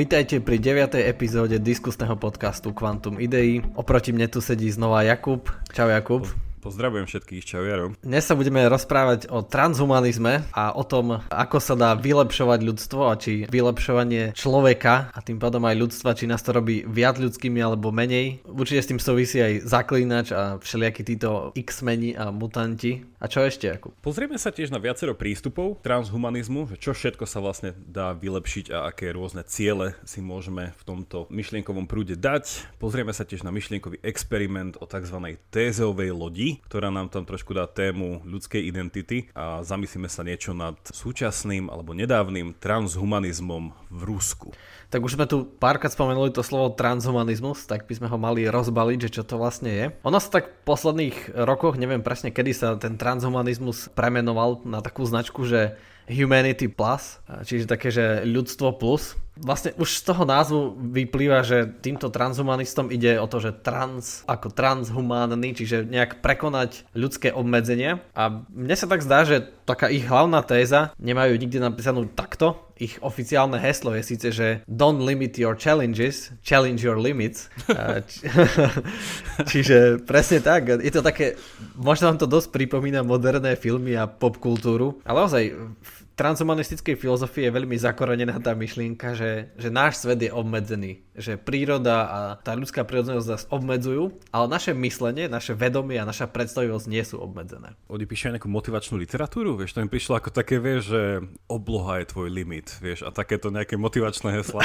Vítajte pri 9. epizóde diskusného podcastu Quantum Idei. Oproti mne tu sedí znova Jakub. Čau Jakub. Pozdravujem všetkých, čau Jaro. Dnes sa budeme rozprávať o transhumanizme a o tom, ako sa dá vylepšovať ľudstvo a či vylepšovanie človeka a tým pádom aj ľudstva, či nás to robí viac ľudskými alebo menej. Určite s tým súvisí aj zaklínač a všelijakí títo X-meni a mutanti. A čo ešte, Jakub? Pozrieme sa tiež na viacero prístupov transhumanizmu, čo všetko sa vlastne dá vylepšiť a aké rôzne ciele si môžeme v tomto myšlienkovom prúde dať. Pozrieme sa tiež na myšlienkový experiment o tzv. tézeovej lodi, ktorá nám tam trošku dá tému ľudskej identity a zamyslíme sa niečo nad súčasným alebo nedávnym transhumanizmom v Rusku. Tak už sme tu párkrát spomenuli to slovo transhumanizmus, tak by sme ho mali rozbaliť, že čo to vlastne je. Ono sa tak v posledných rokoch, neviem presne kedy sa ten transhumanizmus premenoval na takú značku, že Humanity Plus, čiže také, že ľudstvo plus. Vlastne už z toho názvu vyplýva, že týmto transhumanistom ide o to, že trans ako transhumánny, čiže nejak prekonať ľudské obmedzenia. A mne sa tak zdá, že taká ich hlavná téza, nemajú nikde napísanú takto, ich oficiálne heslo je síce, že don't limit your challenges, challenge your limits. Či, čiže presne tak, je to také, možno vám to dosť pripomína moderné filmy a popkultúru, ale ozaj transhumanistickej filozofii je veľmi zakorenená tá myšlienka, že, že náš svet je obmedzený, že príroda a tá ľudská prírodzenosť nás obmedzujú, ale naše myslenie, naše vedomie a naša predstavivosť nie sú obmedzené. Oni píšu nejakú motivačnú literatúru, vieš, to im prišlo ako také, vieš, že obloha je tvoj limit, vieš, a takéto nejaké motivačné hesla.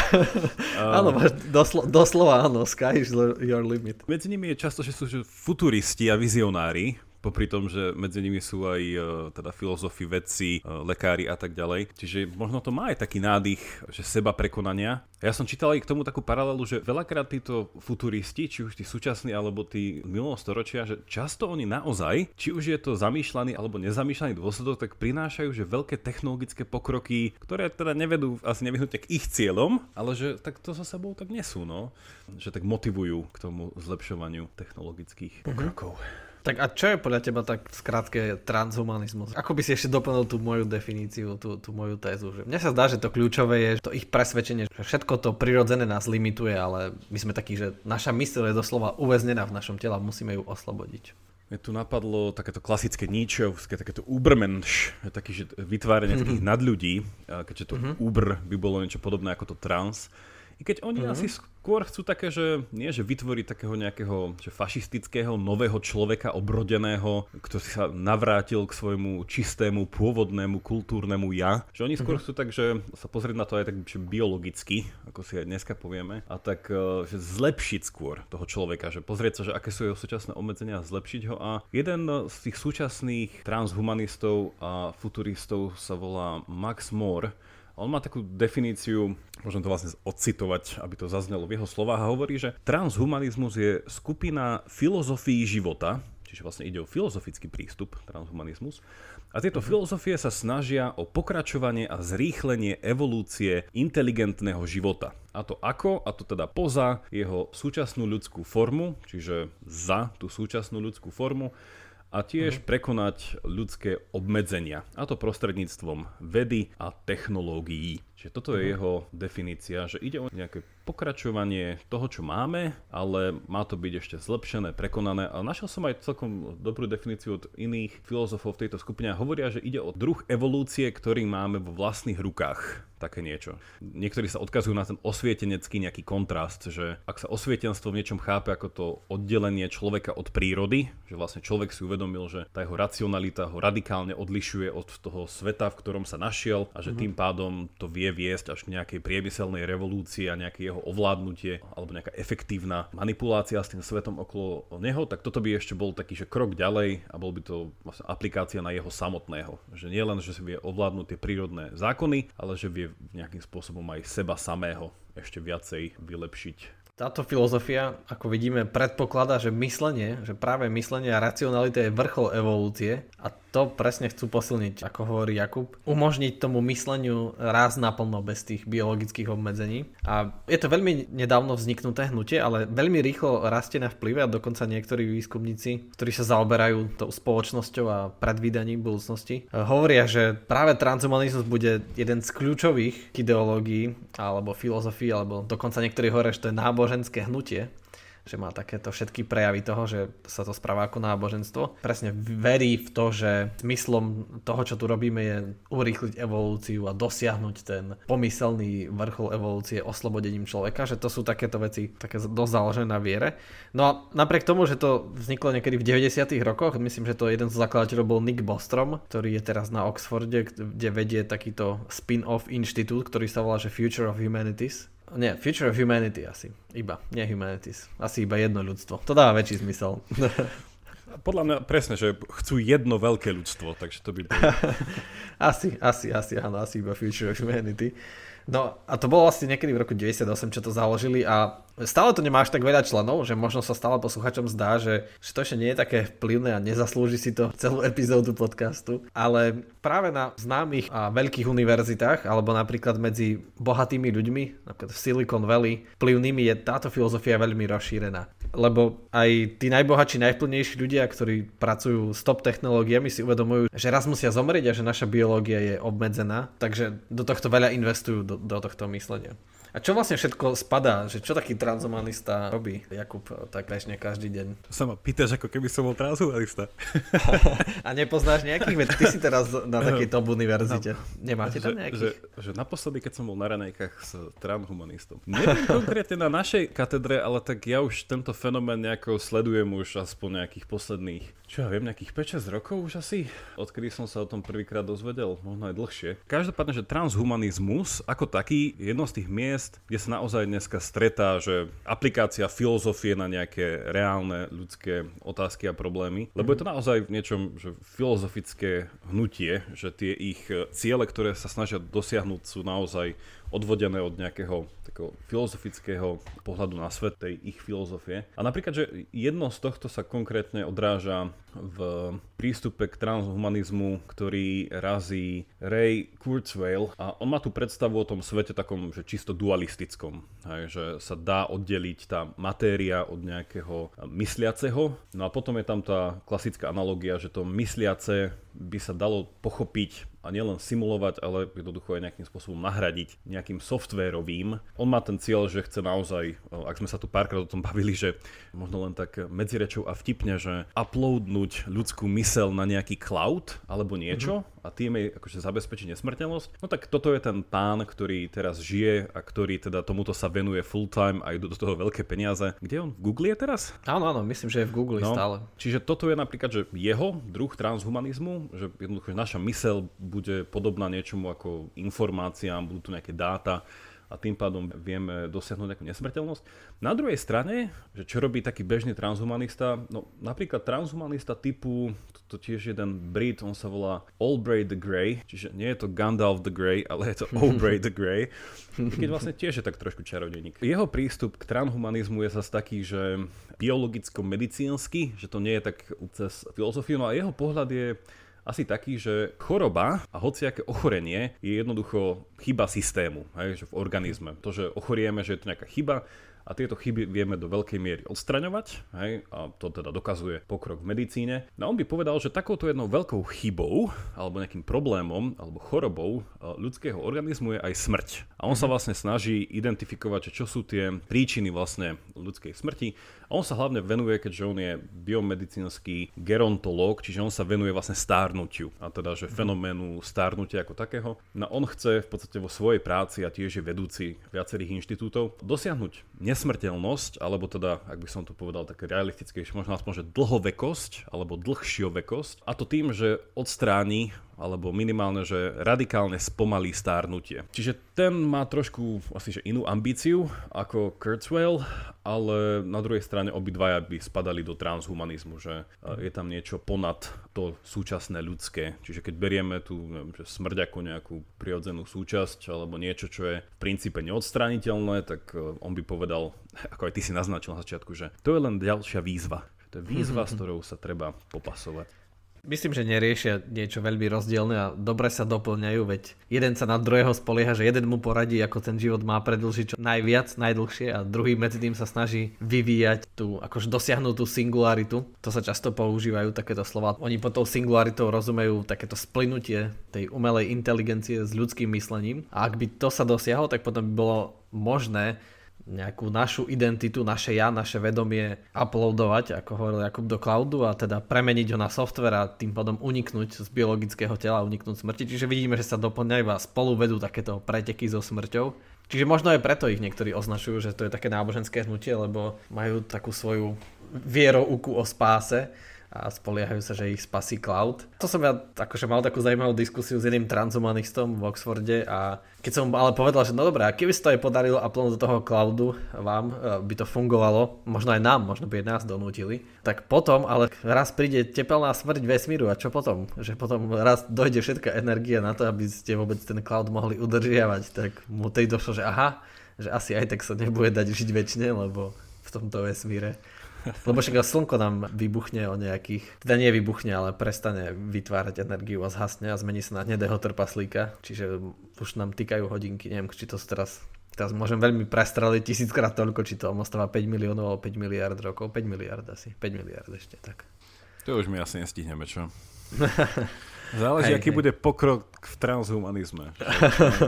áno, doslo, doslova áno, sky is your limit. Medzi nimi je často, že sú že futuristi a vizionári, popri tom, že medzi nimi sú aj uh, teda filozofi, vedci, uh, lekári a tak ďalej. Čiže možno to má aj taký nádych, že seba prekonania. Ja som čítal aj k tomu takú paralelu, že veľakrát títo futuristi, či už tí súčasní alebo tí minulého storočia, že často oni naozaj, či už je to zamýšľaný alebo nezamýšľaný dôsledok, tak prinášajú, že veľké technologické pokroky, ktoré teda nevedú asi nevyhnutne k ich cieľom, ale že tak to za sebou tak nesú, no. Že tak motivujú k tomu zlepšovaniu technologických mhm. pokrokov. Mm-hmm. Tak a čo je podľa teba tak skrátke transhumanizmus? Ako by si ešte doplnil tú moju definíciu, tú, tú moju tézu? Že mne sa zdá, že to kľúčové je to ich presvedčenie, že všetko to prirodzené nás limituje, ale my sme takí, že naša mysl je doslova uväznená v našom tele a musíme ju oslobodiť. Mne tu napadlo takéto klasické Nietzscheovské, takéto Ubermensch, taký, že vytváranie mm-hmm. takých nadľudí, keďže to mm-hmm. Uber by bolo niečo podobné ako to trans. I keď oni mm-hmm. asi skôr chcú také, že nie, že vytvoriť takého nejakého že fašistického nového človeka obrodeného, ktorý sa navrátil k svojmu čistému, pôvodnému, kultúrnemu ja. Že oni skôr mm-hmm. chcú tak, že sa pozrieť na to aj tak že biologicky, ako si aj dneska povieme, a tak e, že zlepšiť skôr toho človeka, že pozrieť sa, že aké sú jeho súčasné obmedzenia a zlepšiť ho. A jeden z tých súčasných transhumanistov a futuristov sa volá Max Moore, on má takú definíciu, môžem to vlastne odcitovať, aby to zaznelo v jeho slovách a hovorí, že transhumanizmus je skupina filozofií života, čiže vlastne ide o filozofický prístup, transhumanizmus, a tieto mm-hmm. filozofie sa snažia o pokračovanie a zrýchlenie evolúcie inteligentného života. A to ako? A to teda poza jeho súčasnú ľudskú formu, čiže za tú súčasnú ľudskú formu, a tiež uh-huh. prekonať ľudské obmedzenia. A to prostredníctvom vedy a technológií. Čiže toto je uh-huh. jeho definícia, že ide o nejaké pokračovanie toho, čo máme, ale má to byť ešte zlepšené, prekonané. A našiel som aj celkom dobrú definíciu od iných filozofov v tejto skupine. Hovoria, že ide o druh evolúcie, ktorý máme vo vlastných rukách také niečo. Niektorí sa odkazujú na ten osvietenecký nejaký kontrast, že ak sa osvietenstvo v niečom chápe ako to oddelenie človeka od prírody, že vlastne človek si uvedomil, že tá jeho racionalita ho radikálne odlišuje od toho sveta, v ktorom sa našiel a že mm-hmm. tým pádom to vie viesť až k nejakej priemyselnej revolúcii a nejaké jeho ovládnutie alebo nejaká efektívna manipulácia s tým svetom okolo neho, tak toto by ešte bol taký, že krok ďalej a bol by to vlastne aplikácia na jeho samotného. Že nie len, že si vie ovládnuť tie prírodné zákony, ale že vie nejakým spôsobom aj seba samého ešte viacej vylepšiť Táto filozofia, ako vidíme, predpokladá, že myslenie, že práve myslenie a racionalita je vrchol evolúcie a to presne chcú posilniť, ako hovorí Jakub, umožniť tomu mysleniu raz naplno bez tých biologických obmedzení. A je to veľmi nedávno vzniknuté hnutie, ale veľmi rýchlo rastie na vplyve a dokonca niektorí výskumníci, ktorí sa zaoberajú tou spoločnosťou a predvídaním budúcnosti, hovoria, že práve transhumanizmus bude jeden z kľúčových ideológií alebo filozofií, alebo dokonca niektorí hovoria, že to je náboženské hnutie, že má takéto všetky prejavy toho, že sa to správa ako náboženstvo. Presne verí v to, že zmyslom toho, čo tu robíme, je urýchliť evolúciu a dosiahnuť ten pomyselný vrchol evolúcie oslobodením človeka, že to sú takéto veci také dosť založené na viere. No a napriek tomu, že to vzniklo niekedy v 90. rokoch, myslím, že to jeden z zakladateľov bol Nick Bostrom, ktorý je teraz na Oxforde, kde vedie takýto spin-off inštitút, ktorý sa volá že Future of Humanities nie, Future of Humanity asi. Iba, nie Humanities. Asi iba jedno ľudstvo. To dáva väčší zmysel. Podľa mňa presne, že chcú jedno veľké ľudstvo, takže to by bolo... asi, asi, asi, áno, asi iba Future of Humanity. No a to bolo vlastne niekedy v roku 98, čo to založili a stále to nemá až tak veľa členov, že možno sa stále posluchačom zdá, že, že to ešte nie je také vplyvné a nezaslúži si to celú epizódu podcastu, ale práve na známych a veľkých univerzitách, alebo napríklad medzi bohatými ľuďmi, napríklad v Silicon Valley, vplyvnými je táto filozofia veľmi rozšírená. Lebo aj tí najbohatší, najvplyvnejší ľudia, ktorí pracujú s top technológiami, si uvedomujú, že raz musia zomrieť a že naša biológia je obmedzená, takže do tohto veľa investujú do, do tohto myslenia. A čo vlastne všetko spadá? Že čo taký transhumanista robí, Jakub, tak bežne každý deň? To sa ma pýtaš, ako keby som bol transhumanista. a nepoznáš nejakých? Veď ty si teraz na takej top univerzite. Nemáte tam nejakých? Že, že naposledy, keď som bol na ranejkách s transhumanistom. Neviem konkrétne na našej katedre, ale tak ja už tento fenomén nejako sledujem už aspoň nejakých posledných čo ja viem, nejakých 5-6 rokov už asi, odkedy som sa o tom prvýkrát dozvedel, možno aj dlhšie. Každopádne, že transhumanizmus ako taký je jedno z tých miest, kde sa naozaj dneska stretá, že aplikácia filozofie na nejaké reálne ľudské otázky a problémy, lebo je to naozaj v niečom že filozofické hnutie, že tie ich ciele, ktoré sa snažia dosiahnuť sú naozaj odvodené od nejakého takého filozofického pohľadu na svet, tej ich filozofie. A napríklad, že jedno z tohto sa konkrétne odráža v prístupe k transhumanizmu, ktorý razí Ray Kurzweil a on má tú predstavu o tom svete takom, že čisto dualistickom, hej, že sa dá oddeliť tá matéria od nejakého mysliaceho. No a potom je tam tá klasická analogia, že to mysliace by sa dalo pochopiť a nielen simulovať, ale jednoducho aj nejakým spôsobom nahradiť nejakým softvérovým. On má ten cieľ, že chce naozaj, ak sme sa tu párkrát o tom bavili, že možno len tak medzirečou a vtipne, že uploadnúť ľudskú mysel na nejaký cloud alebo niečo mm-hmm. A tým jej akože zabezpečiť nesmrteľnosť. No tak toto je ten pán, ktorý teraz žije a ktorý teda tomuto sa venuje full time a idú do toho veľké peniaze. Kde on? V Google je teraz? Áno, áno, myslím, že je v Google no, stále. Čiže toto je napríklad, že jeho druh transhumanizmu, že jednoducho naša mysel bude podobná niečomu ako informáciám, budú tu nejaké dáta a tým pádom vieme dosiahnuť nejakú nesmrteľnosť. Na druhej strane, že čo robí taký bežný transhumanista, no napríklad transhumanista typu, to, to tiež jeden Brit, on sa volá Albright the Grey, čiže nie je to Gandalf the Grey, ale je to Albright the Grey, keď vlastne tiež je tak trošku čarodejník. Jeho prístup k transhumanizmu je zase taký, že biologicko-medicínsky, že to nie je tak cez filozofiu, no a jeho pohľad je asi taký, že choroba a hociaké ochorenie je jednoducho chyba systému hej, že v organizme. To, že ochorieme, že je to nejaká chyba, a tieto chyby vieme do veľkej miery odstraňovať, hej, a to teda dokazuje pokrok v medicíne. No on by povedal, že takouto jednou veľkou chybou, alebo nejakým problémom, alebo chorobou ľudského organizmu je aj smrť. A on sa mhm. vlastne snaží identifikovať, čo sú tie príčiny vlastne ľudskej smrti. A on sa hlavne venuje, keďže on je biomedicínsky gerontológ, čiže on sa venuje vlastne stárnutiu. A teda, že mhm. fenoménu stárnutia ako takého. No on chce v podstate vo svojej práci a tiež je vedúci viacerých inštitútov dosiahnuť nesmrteľnosť, alebo teda, ak by som to povedal také realistickejšie, možno aspoň, že dlhovekosť, alebo dlhšiovekosť. A to tým, že odstráni alebo minimálne, že radikálne spomalí stárnutie. Čiže ten má trošku asi že inú ambíciu ako Kurzweil, ale na druhej strane obidvaja by spadali do transhumanizmu, že je tam niečo ponad to súčasné ľudské. Čiže keď berieme tu neviem, že smrť ako nejakú prirodzenú súčasť alebo niečo, čo je v princípe neodstraniteľné, tak e, on by povedal, ako aj ty si naznačil na začiatku, že to je len ďalšia výzva. To je výzva, s ktorou sa treba popasovať. Myslím, že neriešia niečo veľmi rozdielne a dobre sa doplňajú, veď jeden sa na druhého spolieha, že jeden mu poradí, ako ten život má predlžiť čo najviac, najdlhšie a druhý medzi tým sa snaží vyvíjať tú, akože dosiahnuť tú singularitu. To sa často používajú takéto slova. Oni pod tou singularitou rozumejú takéto splynutie tej umelej inteligencie s ľudským myslením a ak by to sa dosiahlo, tak potom by bolo možné nejakú našu identitu, naše ja, naše vedomie uploadovať, ako hovoril Jakub, do cloudu a teda premeniť ho na software a tým pádom uniknúť z biologického tela, uniknúť smrti. Čiže vidíme, že sa doplňajú a spolu vedú takéto preteky so smrťou. Čiže možno aj preto ich niektorí označujú, že to je také náboženské hnutie, lebo majú takú svoju vierouku o spáse a spoliehajú sa, že ich spasí cloud. To som ja akože mal takú zaujímavú diskusiu s jedným transhumanistom v Oxforde a keď som ale povedal, že no dobré, a keby sa to aj podarilo uploadnúť do toho cloudu vám, e, by to fungovalo, možno aj nám, možno by nás donútili, tak potom, ale raz príde tepelná smrť vesmíru a čo potom? Že potom raz dojde všetká energia na to, aby ste vôbec ten cloud mohli udržiavať, tak mu tej došlo, že aha, že asi aj tak sa nebude dať žiť väčšine, lebo v tomto vesmíre lebo však slnko nám vybuchne o nejakých, teda nie vybuchne, ale prestane vytvárať energiu a zhasne a zmení sa na hnedého trpaslíka, čiže už nám týkajú hodinky, neviem, či to teraz Teraz môžem veľmi prestreliť tisíckrát toľko, či to ostáva 5 miliónov alebo 5 miliard rokov. 5 miliard asi. 5 miliard ešte, tak. To už my asi nestihneme, čo? Záleží, hej, aký hej. bude pokrok v transhumanizme.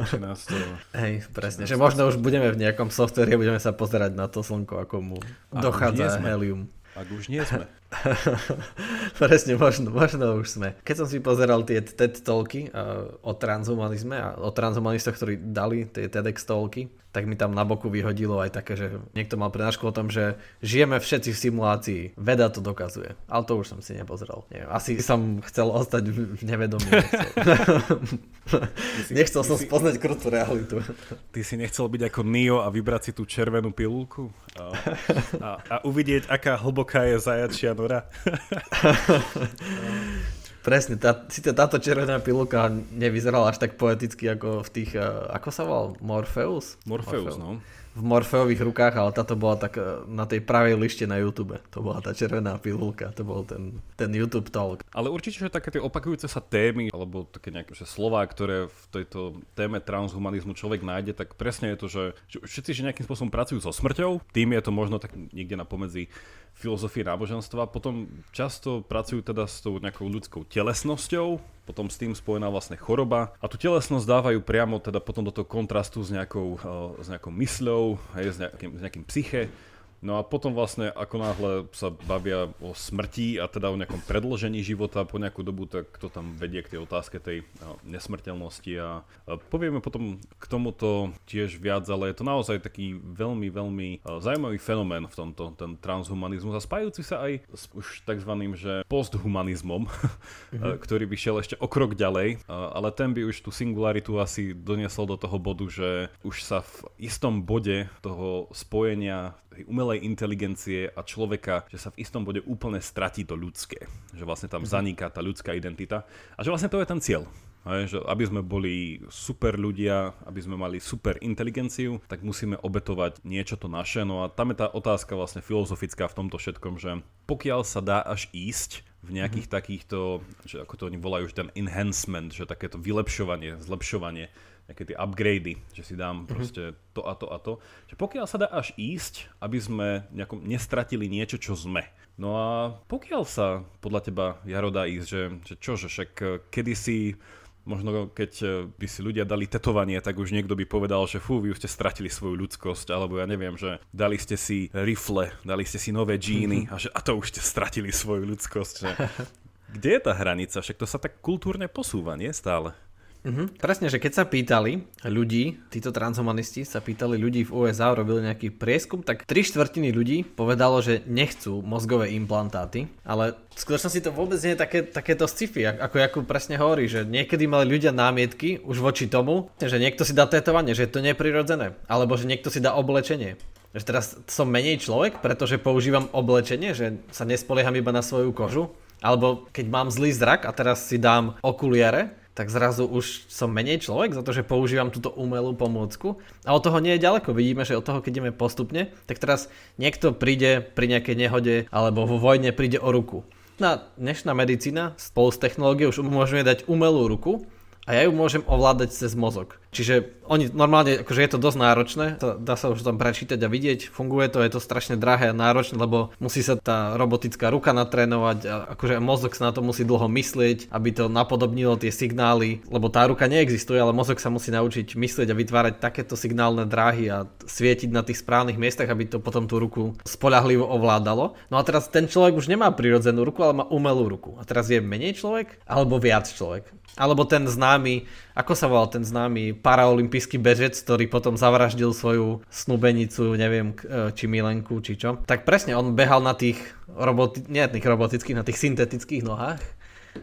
Že, nás to, hej, presne. Že možno už budeme v nejakom softveri a budeme sa pozerať na to slnko, ako mu dochádza helium. Ak už nie sme. Presne, možno, možno už sme. Keď som si pozeral tie TED talky uh, o transhumanizme a o transhumanistoch, ktorí dali tie TEDx talky, tak mi tam na boku vyhodilo aj také, že niekto mal prednášku o tom, že žijeme všetci v simulácii. Veda to dokazuje. Ale to už som si nepozeral. Neviem, asi som chcel ostať v nevedomí. Nechcel, som spoznať krutú realitu. Ty si nechcel byť ako Neo a vybrať si tú červenú pilulku? A, a, a uvidieť, aká hlboká je zajačia nora. Presne, tá, síce táto červená pilulka nevyzerala až tak poeticky ako v tých, uh, ako sa volal, Morpheus? Morpheus, Morpheus. no v Morfeových rukách, ale táto bola tak e, na tej pravej lište na YouTube. To bola tá červená pilulka, to bol ten, ten YouTube talk. Ale určite, že také tie opakujúce sa témy, alebo také nejaké že slova, ktoré v tejto téme transhumanizmu človek nájde, tak presne je to, že, že všetci že nejakým spôsobom pracujú so smrťou, tým je to možno tak niekde na pomedzi filozofie náboženstva, potom často pracujú teda s tou nejakou ľudskou telesnosťou, potom s tým spojená vlastne choroba a tú telesnosť dávajú priamo teda potom do toho kontrastu s nejakou, uh, s nejakou mysľou, hej, s, nejakým, s nejakým psyche No a potom vlastne ako náhle sa bavia o smrti a teda o nejakom predlžení života po nejakú dobu, tak to tam vedie k tej otázke tej nesmrteľnosti a povieme potom k tomuto tiež viac, ale je to naozaj taký veľmi, veľmi zaujímavý fenomén v tomto, ten transhumanizmus a spájúci sa aj s už takzvaným, že posthumanizmom, mm-hmm. ktorý by šiel ešte o krok ďalej, ale ten by už tú singularitu asi doniesol do toho bodu, že už sa v istom bode toho spojenia umelej inteligencie a človeka, že sa v istom bode úplne stratí to ľudské. Že vlastne tam mhm. zaniká tá ľudská identita. A že vlastne to je ten cieľ. Hej, že aby sme boli super ľudia, aby sme mali super inteligenciu, tak musíme obetovať niečo to naše. No a tam je tá otázka vlastne filozofická v tomto všetkom, že pokiaľ sa dá až ísť v nejakých mm-hmm. takýchto, že ako to oni volajú, že ten enhancement, že takéto vylepšovanie, zlepšovanie, nejaké tie upgrady, že si dám mm-hmm. proste to a to a to. Že pokiaľ sa dá až ísť, aby sme nejakom nestratili niečo, čo sme. No a pokiaľ sa podľa teba, Jaro, dá ísť, že, že čo, že však eh, kedysi možno keď eh, by si ľudia dali tetovanie, tak už niekto by povedal, že fú, vy už ste stratili svoju ľudskosť, alebo ja neviem, že dali ste si rifle, dali ste si nové džíny a, že, a to už ste stratili svoju ľudskosť. Že... Kde je tá hranica? Však to sa tak kultúrne posúva, nie stále? Mhm, presne, že keď sa pýtali ľudí, títo transhumanisti sa pýtali ľudí v USA, robili nejaký prieskum, tak tri štvrtiny ľudí povedalo, že nechcú mozgové implantáty, ale v skutočnosti to vôbec nie je také, takéto sci-fi, ako Jakub presne hovorí, že niekedy mali ľudia námietky už voči tomu, že niekto si dá tetovanie, že je to neprirodzené, alebo že niekto si dá oblečenie. Že teraz som menej človek, pretože používam oblečenie, že sa nespolieham iba na svoju kožu, alebo keď mám zlý zrak a teraz si dám okuliare, tak zrazu už som menej človek za to, že používam túto umelú pomôcku. A od toho nie je ďaleko. Vidíme, že od toho, keď ideme postupne, tak teraz niekto príde pri nejakej nehode alebo vo vojne príde o ruku. Na dnešná medicína spolu s technológiou už umožňuje dať umelú ruku a ja ju môžem ovládať cez mozog. Čiže oni normálne, akože je to dosť náročné, to, dá sa už tam prečítať a vidieť, funguje to, je to strašne drahé a náročné, lebo musí sa tá robotická ruka natrénovať a akože mozog sa na to musí dlho myslieť, aby to napodobnilo tie signály, lebo tá ruka neexistuje, ale mozog sa musí naučiť myslieť a vytvárať takéto signálne dráhy a svietiť na tých správnych miestach, aby to potom tú ruku spolahlivo ovládalo. No a teraz ten človek už nemá prirodzenú ruku, ale má umelú ruku. A teraz je menej človek alebo viac človek. Alebo ten známy, ako sa volal ten známy paraolimpijský bežec, ktorý potom zavraždil svoju snubenicu, neviem, e, či milenku, či čo. Tak presne, on behal na tých, roboti- nie tých robotických, na tých syntetických nohách.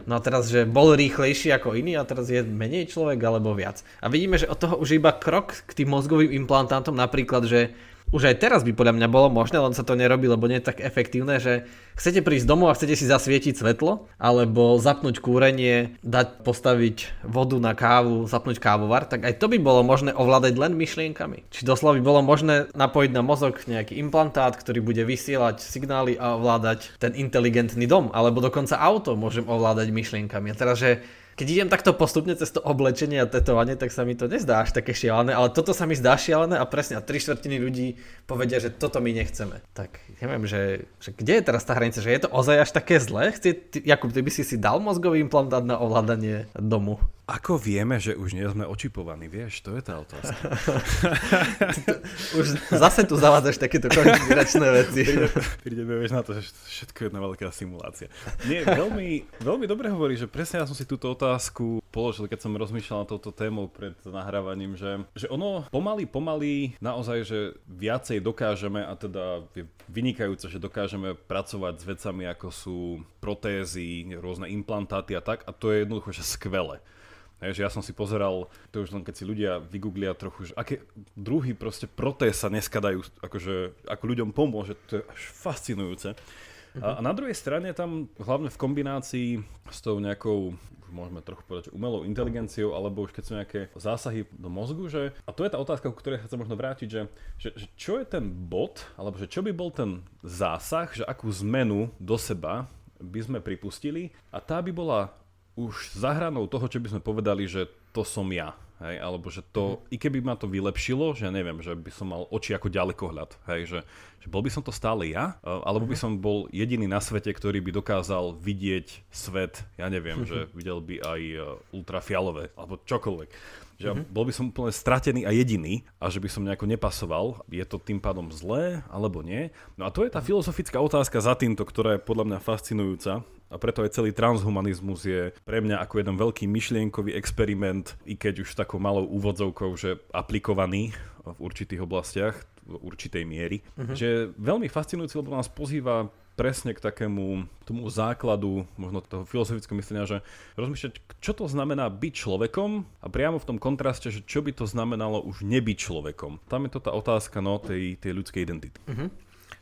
No a teraz, že bol rýchlejší ako iný a teraz je menej človek alebo viac. A vidíme, že od toho už iba krok k tým mozgovým implantátom, napríklad, že už aj teraz by podľa mňa bolo možné, len sa to nerobí, lebo nie je tak efektívne, že chcete prísť domov a chcete si zasvietiť svetlo, alebo zapnúť kúrenie, dať postaviť vodu na kávu, zapnúť kávovar, tak aj to by bolo možné ovládať len myšlienkami. Či doslova by bolo možné napojiť na mozog nejaký implantát, ktorý bude vysielať signály a ovládať ten inteligentný dom, alebo dokonca auto môžem ovládať myšlienkami. A teraz, že keď idem takto postupne cez to oblečenie a tetovanie, tak sa mi to nezdá až také šialené, ale toto sa mi zdá šialené a presne a tri štvrtiny ľudí povedia, že toto my nechceme. Tak neviem, že, že kde je teraz tá hranica, že je to ozaj až také zlé? Chci, ty, Jakub, ty by si si dal mozgový implantát na ovládanie domu? Ako vieme, že už nie sme očipovaní, vieš, to je tá otázka. už zase tu zavádzaš takéto konšpiračné veci. Prídeme, vieš, na to, že všetko je jedna veľká simulácia. Nie, veľmi, veľmi dobre hovorí, že presne ja som si túto otázku položil, keď som rozmýšľal na touto tému pred nahrávaním, že, že ono pomaly, pomaly naozaj, že viacej dokážeme a teda je vynikajúce, že dokážeme pracovať s vecami ako sú protézy, rôzne implantáty a tak a to je jednoducho, že skvelé. Hej, že ja som si pozeral, to už len keď si ľudia vygooglia trochu, že aké druhy proste protéz sa dneska dajú, akože, ako ľuďom pomôže, to je až fascinujúce. A, a na druhej strane tam hlavne v kombinácii s tou nejakou môžeme trochu povedať, že umelou inteligenciou, alebo už keď sú nejaké zásahy do mozgu, že, a to je tá otázka, ku ktorej sa chcem možno vrátiť, že, že, že čo je ten bod, alebo že čo by bol ten zásah, že akú zmenu do seba by sme pripustili a tá by bola už za hranou toho, čo by sme povedali, že to som ja. Hej, alebo že to, mm. i keby ma to vylepšilo, že neviem, že by som mal oči ako ďalekohľad, hej, že, že bol by som to stále ja, alebo by mhm. som bol jediný na svete, ktorý by dokázal vidieť svet, ja neviem, že videl by aj e, ultrafialové, alebo čokoľvek. Že mm-hmm. bol by som úplne stratený a jediný a že by som nejako nepasoval. Je to tým pádom zlé alebo nie? No a to je tá mhm. filozofická otázka za týmto, ktorá je podľa mňa fascinujúca a preto aj celý transhumanizmus je pre mňa ako jeden veľký myšlienkový experiment, i keď už takou malou úvodzovkou, že aplikovaný v určitých oblastiach, v určitej miery. Uh-huh. Že veľmi fascinujúci, lebo nás pozýva presne k takému tomu základu možno toho filozofického myslenia, že rozmýšľať, čo to znamená byť človekom a priamo v tom kontraste, že čo by to znamenalo už nebyť človekom. Tam je to tá otázka no, tej, tej ľudskej identity. Uh-huh.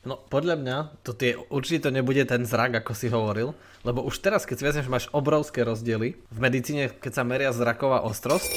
No podľa mňa to tie, určite to nebude ten zrak, ako si hovoril, lebo už teraz, keď si vezmeš, máš obrovské rozdiely. V medicíne, keď sa meria zraková ostrosť,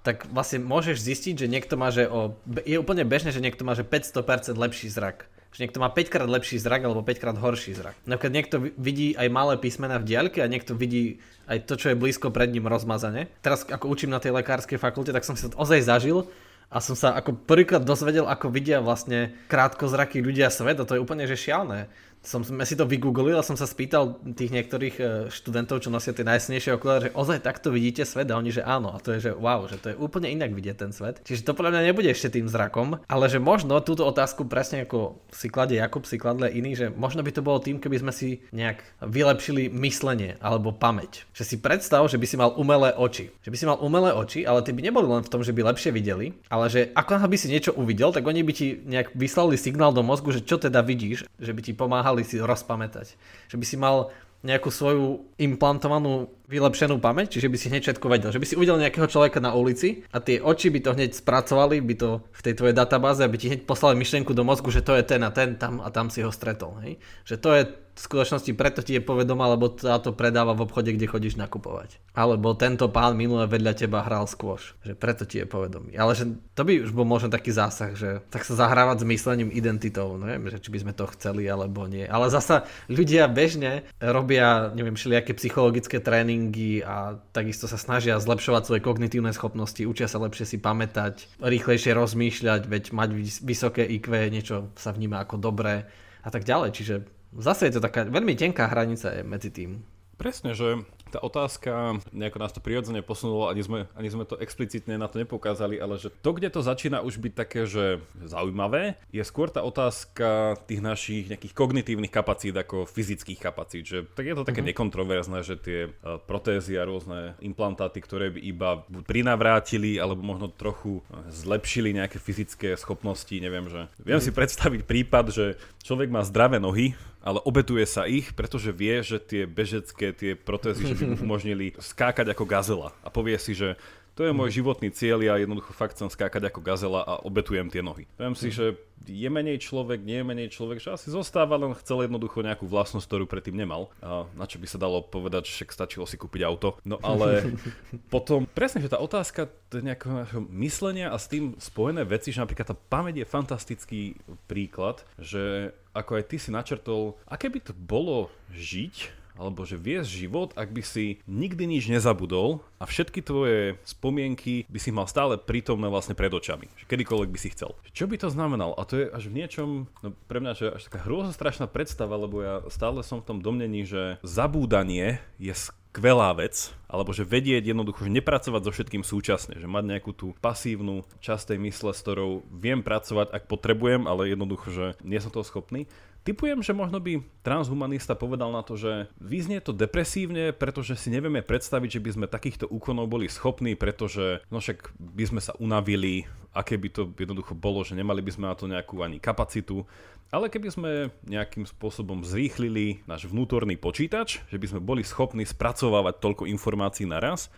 tak vlastne môžeš zistiť, že niekto má, že o, je úplne bežné, že niekto má, že 500% lepší zrak. Že niekto má 5 krát lepší zrak alebo 5 krát horší zrak. Napríklad niekto vidí aj malé písmena v diaľke a niekto vidí aj to, čo je blízko pred ním rozmazane. Teraz ako učím na tej lekárskej fakulte, tak som si to ozaj zažil, a som sa ako prvýkrát dozvedel, ako vidia vlastne krátkozrakí ľudia svet a to je úplne že šialné. Som sme si to vygooglil a som sa spýtal tých niektorých e, študentov, čo nosia tie najsnejšie okuláre, že ozaj takto vidíte svet a oni, že áno. A to je, že wow, že to je úplne inak vidieť ten svet. Čiže to podľa mňa nebude ešte tým zrakom, ale že možno túto otázku presne ako si kladie Jakub, si kladle iný, že možno by to bolo tým, keby sme si nejak vylepšili myslenie alebo pamäť. Že si predstav, že by si mal umelé oči. Že by si mal umelé oči, ale ty by neboli len v tom, že by lepšie videli, ale že ako by si niečo uvidel, tak oni by ti nejak vyslali signál do mozgu, že čo teda vidíš, že by ti pomáhali si rozpamätať. Že by si mal nejakú svoju implantovanú vylepšenú pamäť, čiže by si hneď všetko vedel. Že by si uvidel nejakého človeka na ulici a tie oči by to hneď spracovali, by to v tej tvojej databáze, aby ti hneď poslali myšlienku do mozgu, že to je ten a ten tam a tam si ho stretol. Hej? Že to je v skutočnosti preto ti je povedomá, lebo táto predáva v obchode, kde chodíš nakupovať. Alebo tento pán minulé vedľa teba hral skôš, že preto ti je povedomý. Ale že to by už bol možno taký zásah, že tak sa zahrávať s myslením identitou, neviem, že či by sme to chceli alebo nie. Ale zasa ľudia bežne robia, neviem, všelijaké psychologické tréningy a takisto sa snažia zlepšovať svoje kognitívne schopnosti, učia sa lepšie si pamätať, rýchlejšie rozmýšľať, veď mať vysoké IQ, niečo sa vníma ako dobré a tak ďalej. Čiže Zase je to taká veľmi tenká hranica medzi tým. Presne, že tá otázka, nejako nás to prirodzene posunulo, ani sme, ani sme to explicitne na to nepokázali, ale že to, kde to začína už byť také, že zaujímavé, je skôr tá otázka tých našich nejakých kognitívnych kapacít ako fyzických kapacít. Že, tak je to také mm-hmm. nekontroverzné, že tie e, protézy a rôzne implantáty, ktoré by iba prinavrátili alebo možno trochu e, zlepšili nejaké fyzické schopnosti, neviem, že... Viem mm-hmm. si predstaviť prípad, že človek má zdravé nohy, ale obetuje sa ich, pretože vie, že tie bežecké, tie protézy, že by mu umožnili skákať ako gazela. A povie si, že to je môj životný cieľ, ja jednoducho fakt chcem skákať ako gazela a obetujem tie nohy. Viem si, že je menej človek, nie je menej človek, že asi zostáva, len chcel jednoducho nejakú vlastnosť, ktorú predtým nemal. A na čo by sa dalo povedať, že však stačilo si kúpiť auto. No ale potom, presne, že tá otázka nejakého myslenia a s tým spojené veci, že napríklad tá pamäť je fantastický príklad, že ako aj ty si načrtol, aké by to bolo žiť alebo že viesť život, ak by si nikdy nič nezabudol a všetky tvoje spomienky by si mal stále prítomné vlastne pred očami. Kedykoľvek by si chcel. Čo by to znamenalo? A to je až v niečom, no pre mňa, že až taká strašná predstava, lebo ja stále som v tom domnení, že zabúdanie je skvelá vec, alebo že vedieť jednoducho, že nepracovať so všetkým súčasne, že mať nejakú tú pasívnu časť tej mysle, s ktorou viem pracovať, ak potrebujem, ale jednoducho, že nie som toho schopný. Typujem, že možno by transhumanista povedal na to, že vyznie to depresívne, pretože si nevieme predstaviť, že by sme takýchto úkonov boli schopní, pretože no však by sme sa unavili, aké by to jednoducho bolo, že nemali by sme na to nejakú ani kapacitu. Ale keby sme nejakým spôsobom zrýchlili náš vnútorný počítač, že by sme boli schopní spracovávať toľko informácií naraz,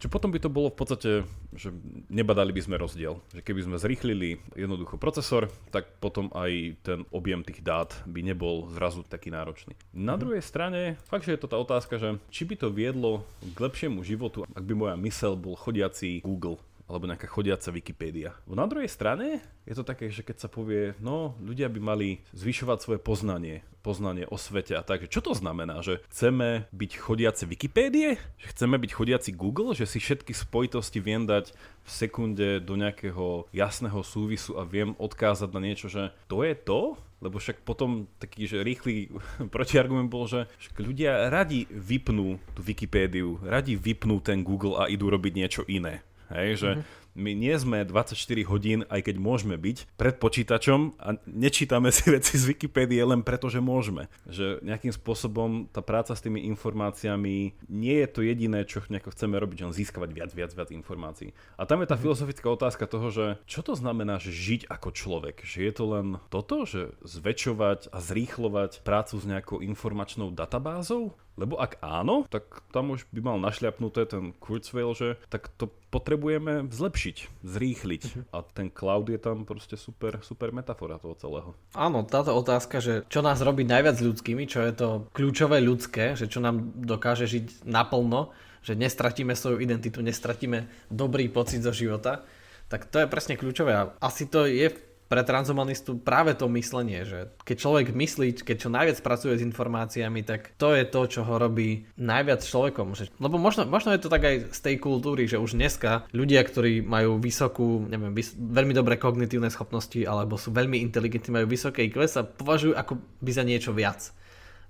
čo potom by to bolo v podstate, že nebadali by sme rozdiel. Že keby sme zrýchlili jednoducho procesor, tak potom aj ten objem tých dát by nebol zrazu taký náročný. Na mhm. druhej strane, fakt, že je to tá otázka, že či by to viedlo k lepšiemu životu, ak by moja mysel bol chodiaci Google alebo nejaká chodiaca Wikipédia. Na druhej strane je to také, že keď sa povie, no ľudia by mali zvyšovať svoje poznanie, poznanie o svete a tak. Čo to znamená? Že chceme byť chodiace Wikipédie? Že chceme byť chodiaci Google? Že si všetky spojitosti viem dať v sekunde do nejakého jasného súvisu a viem odkázať na niečo, že to je to? Lebo však potom taký, že rýchly protiargument bol, že ľudia radi vypnú tú Wikipédiu, radi vypnú ten Google a idú robiť niečo iné. Hej, že mm-hmm my nie sme 24 hodín, aj keď môžeme byť, pred počítačom a nečítame si veci z Wikipédie len preto, že môžeme. Že nejakým spôsobom tá práca s tými informáciami nie je to jediné, čo nejako chceme robiť, len získavať viac, viac, viac informácií. A tam je tá mhm. filozofická otázka toho, že čo to znamená, že žiť ako človek? Že je to len toto, že zväčšovať a zrýchlovať prácu s nejakou informačnou databázou? Lebo ak áno, tak tam už by mal našľapnuté ten Kurzweil, že tak to potrebujeme zlepšiť, zrýchliť. Uh-huh. A ten cloud je tam proste super, super metafora toho celého. Áno, táto otázka, že čo nás robí najviac ľudskými, čo je to kľúčové ľudské, že čo nám dokáže žiť naplno, že nestratíme svoju identitu, nestratíme dobrý pocit zo života, tak to je presne kľúčové. A asi to je v pre transhumanistu práve to myslenie, že keď človek myslí, keď čo najviac pracuje s informáciami, tak to je to, čo ho robí najviac človekom. Lebo možno, možno je to tak aj z tej kultúry, že už dneska ľudia, ktorí majú vysokú, neviem, vys- veľmi dobré kognitívne schopnosti alebo sú veľmi inteligentní, majú vysoké IQ, sa považujú ako by za niečo viac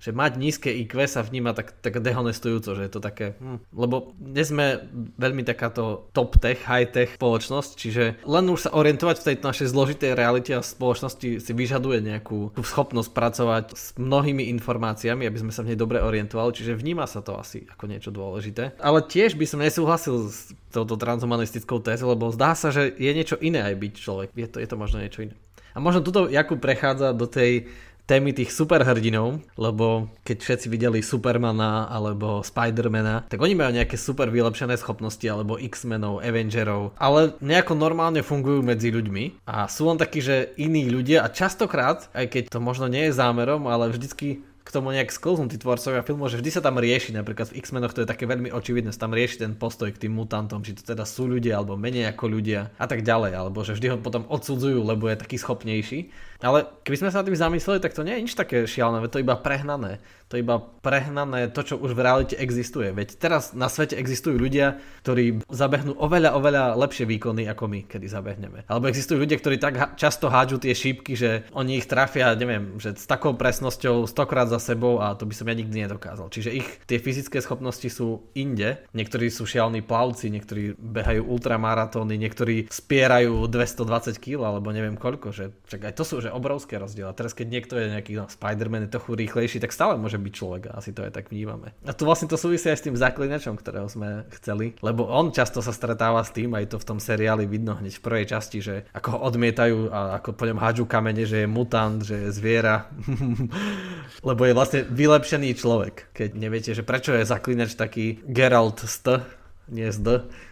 že mať nízke IQ sa vníma tak, tak dehonestujúco, že je to také, hm, lebo dnes sme veľmi takáto top tech, high tech spoločnosť, čiže len už sa orientovať v tejto našej zložitej realite a spoločnosti si vyžaduje nejakú tú schopnosť pracovať s mnohými informáciami, aby sme sa v nej dobre orientovali, čiže vníma sa to asi ako niečo dôležité. Ale tiež by som nesúhlasil s touto transhumanistickou tézou, lebo zdá sa, že je niečo iné aj byť človek. Je to, je to možno niečo iné. A možno tuto Jakub prechádza do tej témy tých superhrdinov, lebo keď všetci videli Supermana alebo Spidermana, tak oni majú nejaké super vylepšené schopnosti alebo X-menov, Avengerov, ale nejako normálne fungujú medzi ľuďmi. A sú len takí, že iní ľudia a častokrát, aj keď to možno nie je zámerom, ale vždycky k tomu nejak sklznú tí tvorcovia filmu, že vždy sa tam rieši, napríklad v X-menoch to je také veľmi očividné, tam rieši ten postoj k tým mutantom, či to teda sú ľudia alebo menej ako ľudia a tak ďalej, alebo že vždy ho potom odsudzujú, lebo je taký schopnejší. Ale keby sme sa tým zamysleli, tak to nie je nič také šialené, to je iba prehnané. To je iba prehnané to, čo už v realite existuje. Veď teraz na svete existujú ľudia, ktorí zabehnú oveľa, oveľa lepšie výkony ako my, kedy zabehneme. Alebo existujú ľudia, ktorí tak často hádžu tie šípky, že oni ich trafia, neviem, že s takou presnosťou stokrát za sebou a to by som ja nikdy nedokázal. Čiže ich tie fyzické schopnosti sú inde. Niektorí sú šialní plavci, niektorí behajú ultramaratóny, niektorí spierajú 220 kg alebo neviem koľko. Že, čak aj to sú že obrovské rozdiely. Teraz keď niekto je nejaký no, Spider-Man je trochu rýchlejší, tak stále môže byť človek a asi to aj tak vnímame. A tu vlastne to súvisí aj s tým zaklinačom, ktorého sme chceli, lebo on často sa stretáva s tým, aj to v tom seriáli vidno hneď v prvej časti, že ako ho odmietajú a ako po ňom hádžu kamene, že je mutant, že je zviera, lebo je vlastne vylepšený človek. Keď neviete, že prečo je zaklinač taký Geralt St, nie z D,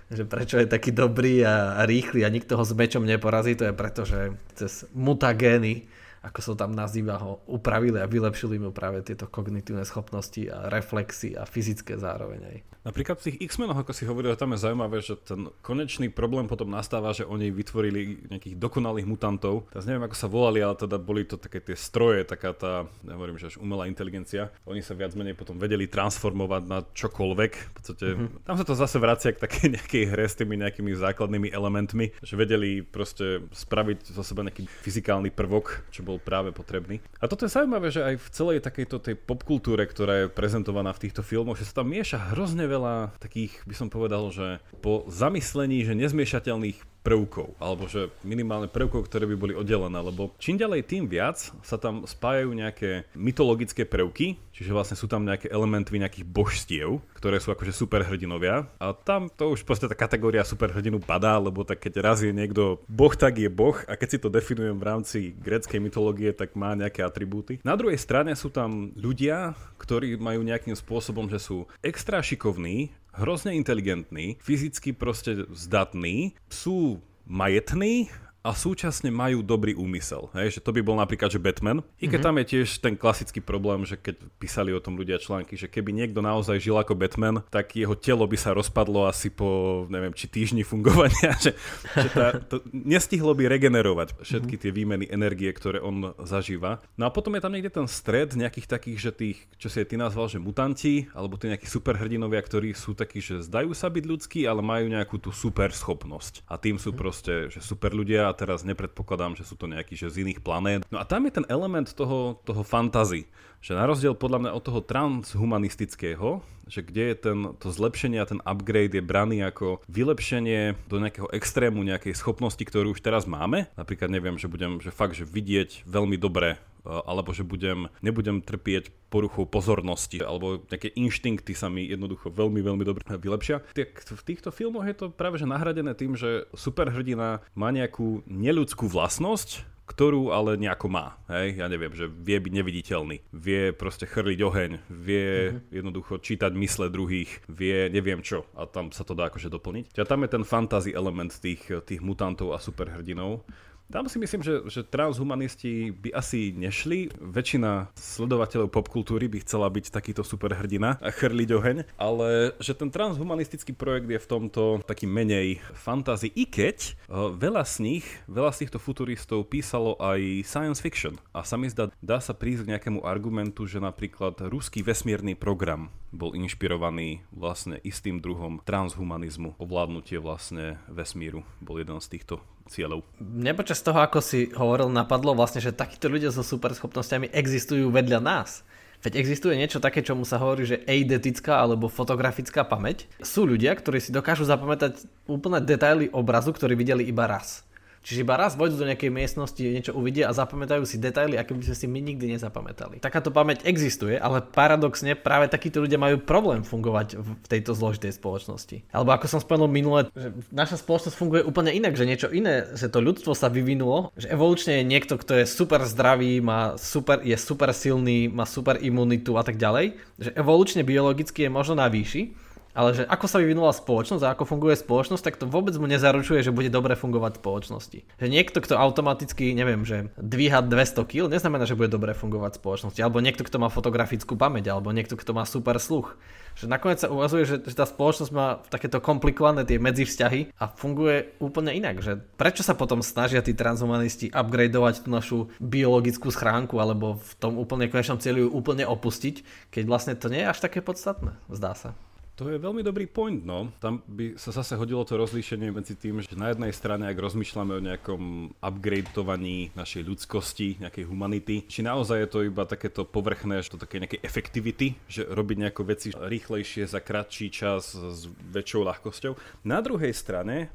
že prečo je taký dobrý a, a rýchly a nikto ho s mečom neporazí, to je preto, že cez mutagény ako sa tam nazýva, ho upravili a vylepšili mu práve tieto kognitívne schopnosti a reflexy a fyzické zároveň aj. Napríklad v tých X-menoch, ako si hovoril, tam je zaujímavé, že ten konečný problém potom nastáva, že oni vytvorili nejakých dokonalých mutantov. Teraz neviem, ako sa volali, ale teda boli to také tie stroje, taká tá, ja hovorím, že až umelá inteligencia. Oni sa viac menej potom vedeli transformovať na čokoľvek. V podstate, mm-hmm. tam sa to zase vracia k takej nejakej hre s tými nejakými základnými elementmi, že vedeli proste spraviť zo seba nejaký fyzikálny prvok, čo bol práve potrebný. A toto je zaujímavé, že aj v celej takejto tej popkultúre, ktorá je prezentovaná v týchto filmoch, že sa tam mieša hrozne veľa takých, by som povedal, že po zamyslení, že nezmiešateľných prvkov, alebo že minimálne prvkov, ktoré by boli oddelené, lebo čím ďalej tým viac sa tam spájajú nejaké mytologické prvky, čiže vlastne sú tam nejaké elementy nejakých božstiev, ktoré sú akože superhrdinovia a tam to už proste tá kategória superhrdinu padá, lebo tak keď raz je niekto boh, tak je boh a keď si to definujem v rámci gréckej mytológie, tak má nejaké atribúty. Na druhej strane sú tam ľudia, ktorí majú nejakým spôsobom, že sú extra šikovní hrozne inteligentní, fyzicky proste zdatní, sú majetní a súčasne majú dobrý úmysel. Hej? Že to by bol napríklad, že Batman. I keď mm-hmm. tam je tiež ten klasický problém, že keď písali o tom ľudia články, že keby niekto naozaj žil ako Batman, tak jeho telo by sa rozpadlo asi po, neviem, či týždni fungovania, že, že tá, to nestihlo by regenerovať všetky mm-hmm. tie výmeny energie, ktoré on zažíva. No a potom je tam niekde ten stred nejakých takých, že tých, čo si aj ty nazval, že mutanti, alebo tí nejakí superhrdinovia, ktorí sú takí, že zdajú sa byť ľudskí, ale majú nejakú tú super schopnosť. A tým sú mm-hmm. proste, že super ľudia a teraz nepredpokladám, že sú to nejakí že z iných planét. No a tam je ten element toho, toho fantazy, že na rozdiel podľa mňa od toho transhumanistického, že kde je ten, to zlepšenie a ten upgrade je braný ako vylepšenie do nejakého extrému nejakej schopnosti, ktorú už teraz máme. Napríklad neviem, že budem že fakt, že vidieť veľmi dobre alebo že budem, nebudem trpieť poruchou pozornosti, alebo nejaké inštinkty sa mi jednoducho veľmi, veľmi dobre vylepšia. V týchto filmoch je to práve že nahradené tým, že superhrdina má nejakú neľudskú vlastnosť, ktorú ale nejako má. Hej? Ja neviem, že vie byť neviditeľný, vie proste chrliť oheň, vie mm-hmm. jednoducho čítať mysle druhých, vie neviem čo a tam sa to dá akože doplniť. A tam je ten fantasy element tých, tých mutantov a superhrdinov Tam si myslím, že, že transhumanisti by asi nešli. Väčšina sledovateľov popkultúry by chcela byť takýto superhrdina a chrliť oheň, ale že ten transhumanistický projekt je v tomto taký menej fantázy, i keď uh, veľa z nich, veľa z týchto futuristov písalo aj science fiction. A sa mi zdá, dá sa prísť k nejakému argumentu, že napríklad ruský vesmírny program bol inšpirovaný vlastne istým druhom transhumanizmu. Ovládnutie vlastne vesmíru bol jeden z týchto cieľov. Mne počas toho, ako si hovoril, napadlo vlastne, že takíto ľudia so superschopnosťami existujú vedľa nás. Veď existuje niečo také, čomu sa hovorí, že eidetická alebo fotografická pamäť. Sú ľudia, ktorí si dokážu zapamätať úplne detaily obrazu, ktorý videli iba raz. Čiže iba raz vojdu do nejakej miestnosti, niečo uvidia a zapamätajú si detaily, aké by sme si my nikdy nezapamätali. Takáto pamäť existuje, ale paradoxne práve takíto ľudia majú problém fungovať v tejto zložitej spoločnosti. Alebo ako som spomenul minule, že naša spoločnosť funguje úplne inak, že niečo iné, že to ľudstvo sa vyvinulo, že evolučne je niekto, kto je super zdravý, má super, je super silný, má super imunitu a tak ďalej, že evolučne biologicky je možno na výši, ale že ako sa vyvinula spoločnosť a ako funguje spoločnosť, tak to vôbec mu nezaručuje, že bude dobre fungovať spoločnosti. Že niekto, kto automaticky, neviem, že dvíha 200 kg, neznamená, že bude dobre fungovať v spoločnosti. Alebo niekto, kto má fotografickú pamäť, alebo niekto, kto má super sluch. Že nakoniec sa ukazuje, že, že tá spoločnosť má takéto komplikované tie medzivzťahy a funguje úplne inak. Že prečo sa potom snažia tí transhumanisti upgradeovať tú našu biologickú schránku alebo v tom úplne konečnom cieľu ju úplne opustiť, keď vlastne to nie je až také podstatné, zdá sa. To je veľmi dobrý point, no. Tam by sa zase hodilo to rozlíšenie medzi tým, že na jednej strane, ak rozmýšľame o nejakom upgradeovaní našej ľudskosti, nejakej humanity, či naozaj je to iba takéto povrchné, že to také nejaké efektivity, že robiť nejaké veci rýchlejšie za kratší čas s väčšou ľahkosťou. Na druhej strane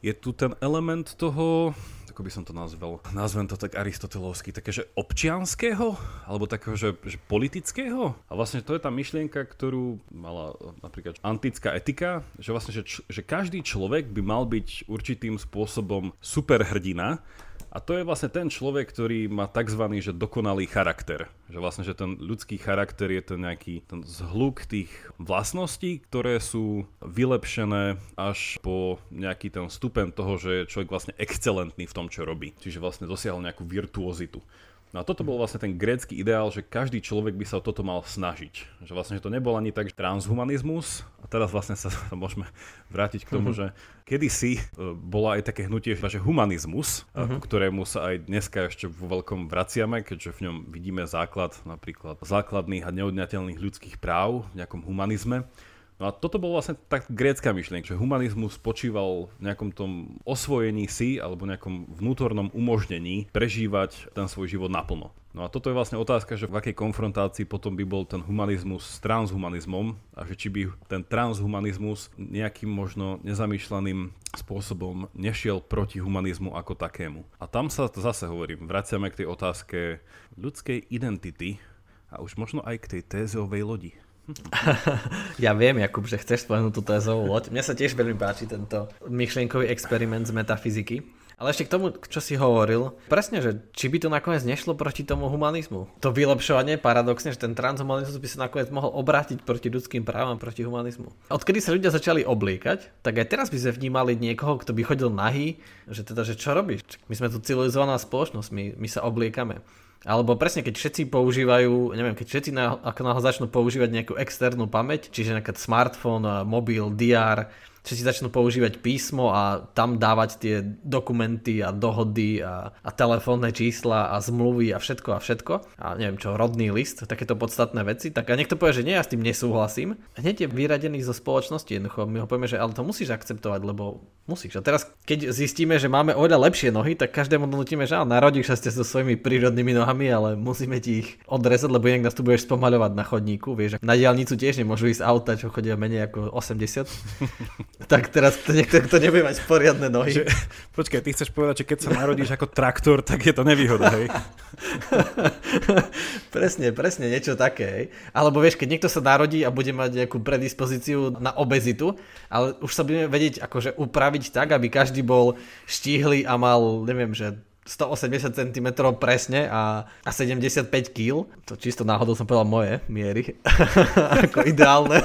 je tu ten element toho, ako by som to nazval, nazvem to tak aristotelovsky, také, že občianského, alebo takého, že, že politického. A vlastne to je tá myšlienka, ktorú mala napríklad antická etika, že vlastne, že, že každý človek by mal byť určitým spôsobom superhrdina, a to je vlastne ten človek, ktorý má tzv. Že dokonalý charakter. Že vlastne, že ten ľudský charakter je ten nejaký ten zhluk tých vlastností, ktoré sú vylepšené až po nejaký ten stupen toho, že je človek vlastne excelentný v tom, čo robí. Čiže vlastne dosiahol nejakú virtuozitu. No a toto bol vlastne ten grécky ideál, že každý človek by sa o toto mal snažiť. Že vlastne že to nebol ani tak že transhumanizmus, a teraz vlastne sa môžeme vrátiť k tomu, mm-hmm. že kedysi e, bola aj také hnutie, že humanizmus, mm-hmm. ku ktorému sa aj dneska ešte vo veľkom vraciame, keďže v ňom vidíme základ napríklad základných a neodňateľných ľudských práv v nejakom humanizme. No a toto bol vlastne tak grécka myšlienka, že humanizmus spočíval v nejakom tom osvojení si alebo nejakom vnútornom umožnení prežívať ten svoj život naplno. No a toto je vlastne otázka, že v akej konfrontácii potom by bol ten humanizmus s transhumanizmom a že či by ten transhumanizmus nejakým možno nezamýšľaným spôsobom nešiel proti humanizmu ako takému. A tam sa zase hovorím, vraciame k tej otázke ľudskej identity a už možno aj k tej tézovej lodi. ja viem, Jakub, že chceš spomenúť tú tézovú loď. Mne sa tiež veľmi páči tento myšlienkový experiment z metafyziky. Ale ešte k tomu, čo si hovoril, presne, že či by to nakoniec nešlo proti tomu humanizmu. To vylepšovanie, paradoxne, že ten transhumanizmus by sa nakoniec mohol obrátiť proti ľudským právam, proti humanizmu. Odkedy sa ľudia začali obliekať, tak aj teraz by sme vnímali niekoho, kto by chodil nahý, že teda, že čo robíš? My sme tu civilizovaná spoločnosť, my, my sa obliekame. Alebo presne, keď všetci používajú, neviem, keď všetci na, ako náhle začnú používať nejakú externú pamäť, čiže nejaký smartfón, mobil, DR, všetci začnú používať písmo a tam dávať tie dokumenty a dohody a, a telefónne čísla a zmluvy a všetko a všetko a neviem čo, rodný list, takéto podstatné veci, tak a niekto povie, že nie, ja s tým nesúhlasím. Hneď je vyradený zo spoločnosti, jednoducho my ho povieme, že ale to musíš akceptovať, lebo musíš. A teraz, keď zistíme, že máme oveľa lepšie nohy, tak každému donútime, že áno, narodíš sa ste so svojimi prírodnými nohami, ale musíme ti ich odrezať, lebo inak nás tu budeš spomaľovať na chodníku, vieš, na diálnicu tiež nemôžu ísť auta, čo chodia menej ako 80. tak teraz to niekto, kto nebude mať poriadne nohy. Že, počkaj, ty chceš povedať, že keď sa narodíš ako traktor, tak je to nevýhoda, hej? presne, presne, niečo také, hej. Alebo vieš, keď niekto sa narodí a bude mať nejakú predispozíciu na obezitu, ale už sa budeme vedieť akože upraviť tak, aby každý bol štíhly a mal, neviem, že 180 cm presne a, a 75 kg. To čisto náhodou som povedal moje miery. ako ideálne.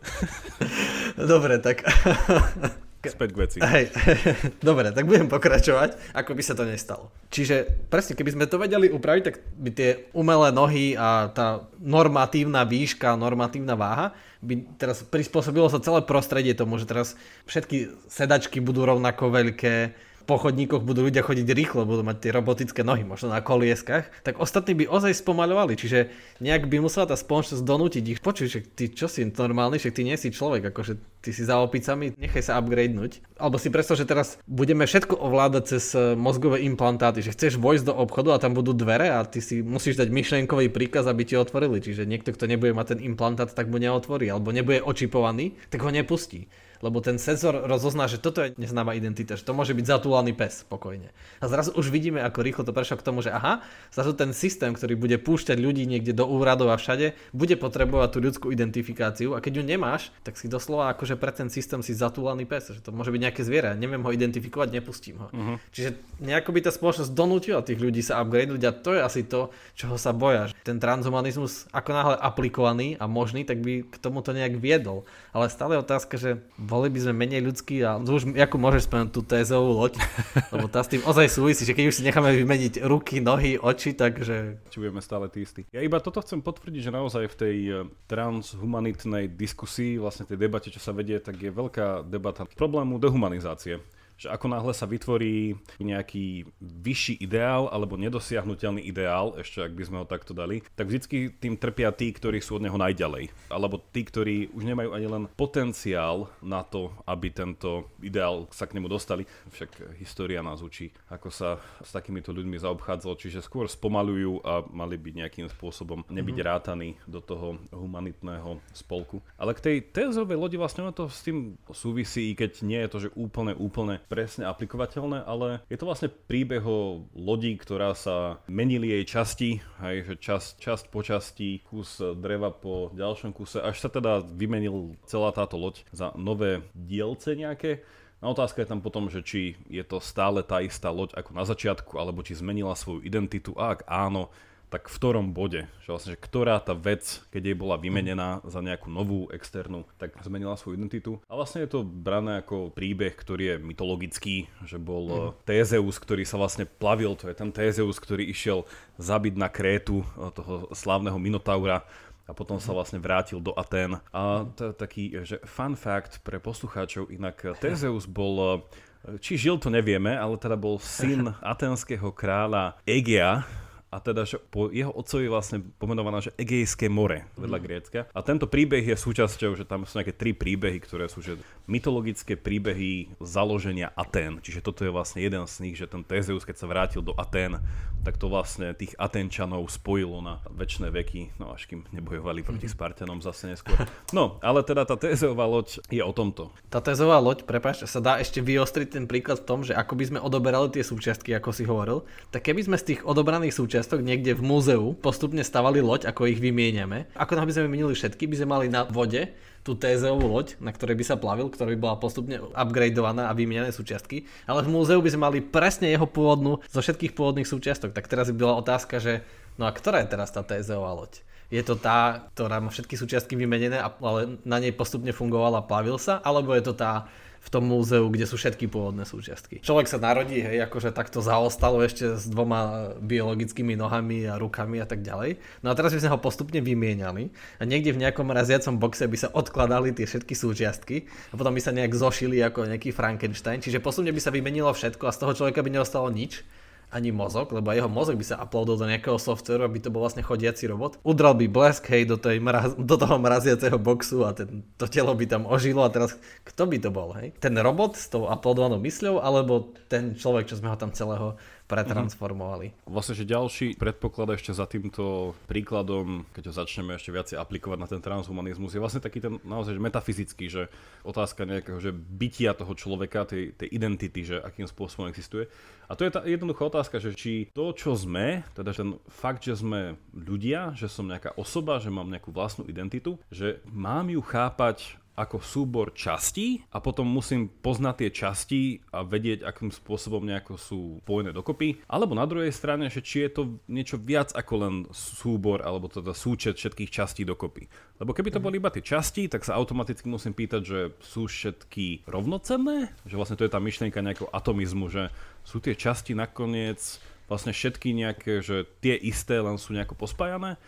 Dobre, tak Späť k veci. Hej, dobre, tak budem pokračovať, ako by sa to nestalo. Čiže presne, keby sme to vedeli upraviť, tak by tie umelé nohy a tá normatívna výška, normatívna váha by teraz prispôsobilo sa celé prostredie tomu, že teraz všetky sedačky budú rovnako veľké, po chodníkoch budú ľudia chodiť rýchlo, budú mať tie robotické nohy, možno na kolieskach, tak ostatní by ozaj spomaľovali, čiže nejak by musela tá spoločnosť donútiť ich. Počuj, že ty čo si normálny, že ty nie si človek, akože ty si za opicami, nechaj sa upgradenúť. Alebo si predstav, že teraz budeme všetko ovládať cez e, mozgové implantáty, že chceš vojsť do obchodu a tam budú dvere a ty si musíš dať myšlienkový príkaz, aby ti otvorili. Čiže niekto, kto nebude mať ten implantát, tak mu neotvorí, alebo nebude očipovaný, tak ho nepustí lebo ten senzor rozozná, že toto je neznáma identita, že to môže byť zatúlaný pes pokojne. A zrazu už vidíme, ako rýchlo to prešlo k tomu, že aha, zrazu ten systém, ktorý bude púšťať ľudí niekde do úradov a všade, bude potrebovať tú ľudskú identifikáciu a keď ju nemáš, tak si doslova akože pre ten systém si zatúlaný pes, že to môže byť nejaké zviera, neviem ho identifikovať, nepustím ho. Uh-huh. Čiže nejako by tá spoločnosť donútila tých ľudí sa upgradeovať a to je asi to, čoho sa boja. Ten transhumanizmus ako náhle aplikovaný a možný, tak by k tomu to nejak viedol. Ale stále je otázka, že boli by sme menej ľudskí a už ako môžeš spomenúť tú tézovú loď, lebo tá s tým ozaj súvisí, že keď už si necháme vymeniť ruky, nohy, oči, takže... Či budeme stále tí istí. Ja iba toto chcem potvrdiť, že naozaj v tej eh, transhumanitnej diskusii, vlastne tej debate, čo sa vedie, tak je veľká debata problému dehumanizácie že ako náhle sa vytvorí nejaký vyšší ideál alebo nedosiahnutelný ideál, ešte ak by sme ho takto dali, tak vždycky tým trpia tí, ktorí sú od neho najďalej. Alebo tí, ktorí už nemajú ani len potenciál na to, aby tento ideál sa k nemu dostali. Však história nás učí, ako sa s takýmito ľuďmi zaobchádzalo, čiže skôr spomalujú a mali byť nejakým spôsobom nebyť mm-hmm. rátaní do toho humanitného spolku. Ale k tej tézovej lodi vlastne to s tým súvisí, i keď nie je to, že úplne, úplne presne aplikovateľné, ale je to vlastne príbeh o lodi, ktorá sa menili jej časti, hej, že časť, časť po časti, kus dreva po ďalšom kuse, až sa teda vymenil celá táto loď za nové dielce nejaké. No otázka je tam potom, že či je to stále tá istá loď ako na začiatku, alebo či zmenila svoju identitu a ak áno, tak v ktorom bode, že vlastne, že ktorá tá vec, keď jej bola vymenená za nejakú novú externú, tak zmenila svoju identitu. A vlastne je to brané ako príbeh, ktorý je mytologický, že bol mm. Tézeus, ktorý sa vlastne plavil, to je ten Tézeus, ktorý išiel zabiť na Krétu eh, toho slávneho Minotaura a potom sa vlastne vrátil do Atén. A to je taký, že fun fact pre poslucháčov, inak Tézeus bol eh, či žil, to nevieme, ale teda bol syn aténskeho kráľa Egea, a teda, že po jeho otcovi vlastne pomenovaná, že Egejské more vedľa mm. Grécka. A tento príbeh je súčasťou, že tam sú nejaké tri príbehy, ktoré sú že mytologické príbehy založenia Atén. Čiže toto je vlastne jeden z nich, že ten Tézeus, keď sa vrátil do Atén, tak to vlastne tých Atenčanov spojilo na väčšie veky, no až kým nebojovali proti mhm. Spartanom zase neskôr. No, ale teda tá Tézeová loď je o tomto. Tá Tézeová loď, prepáč, sa dá ešte vyostriť ten príklad v tom, že ako by sme odoberali tie súčiastky, ako si hovoril, tak keby sme z tých odobraných súčiastok súčiastok niekde v múzeu postupne stavali loď, ako ich vymieňame. Ako by sme vymenili všetky, by sme mali na vode tú tézeovú loď, na ktorej by sa plavil, ktorá by bola postupne upgradeovaná a vymienené súčiastky, ale v múzeu by sme mali presne jeho pôvodnú zo všetkých pôvodných súčiastok. Tak teraz by bola otázka, že no a ktorá je teraz tá tézeová loď? Je to tá, ktorá má všetky súčiastky vymenené, ale na nej postupne fungovala a plavil sa, alebo je to tá v tom múzeu, kde sú všetky pôvodné súčiastky. Človek sa narodí, hej, akože takto zaostalo ešte s dvoma biologickými nohami a rukami a tak ďalej. No a teraz by sme ho postupne vymieniali a niekde v nejakom raziacom boxe by sa odkladali tie všetky súčiastky a potom by sa nejak zošili ako nejaký Frankenstein, čiže postupne by sa vymenilo všetko a z toho človeka by neostalo nič ani mozog, lebo jeho mozog by sa uploadol do nejakého softveru, aby to bol vlastne chodiaci robot. Udral by blesk, hej, do, tej mraz, do toho mraziaceho boxu a ten, to telo by tam ožilo a teraz kto by to bol, hej? Ten robot s tou uploadovanou mysľou alebo ten človek, čo sme ho tam celého pretransformovali. Mm-hmm. Vlastne, že ďalší predpoklad ešte za týmto príkladom, keď ho začneme ešte viacej aplikovať na ten transhumanizmus, je vlastne taký ten naozaj že metafyzický, že otázka nejakého že bytia toho človeka, tej, tej identity, že akým spôsobom existuje. A to je tá jednoduchá otázka, že či to, čo sme, teda ten fakt, že sme ľudia, že som nejaká osoba, že mám nejakú vlastnú identitu, že mám ju chápať ako súbor častí a potom musím poznať tie časti a vedieť, akým spôsobom nejako sú spojené dokopy. Alebo na druhej strane, že či je to niečo viac ako len súbor alebo teda súčet všetkých častí dokopy. Lebo keby to boli iba tie časti, tak sa automaticky musím pýtať, že sú všetky rovnocenné? Že vlastne to je tá myšlienka nejakého atomizmu, že sú tie časti nakoniec vlastne všetky nejaké, že tie isté len sú nejako pospájané?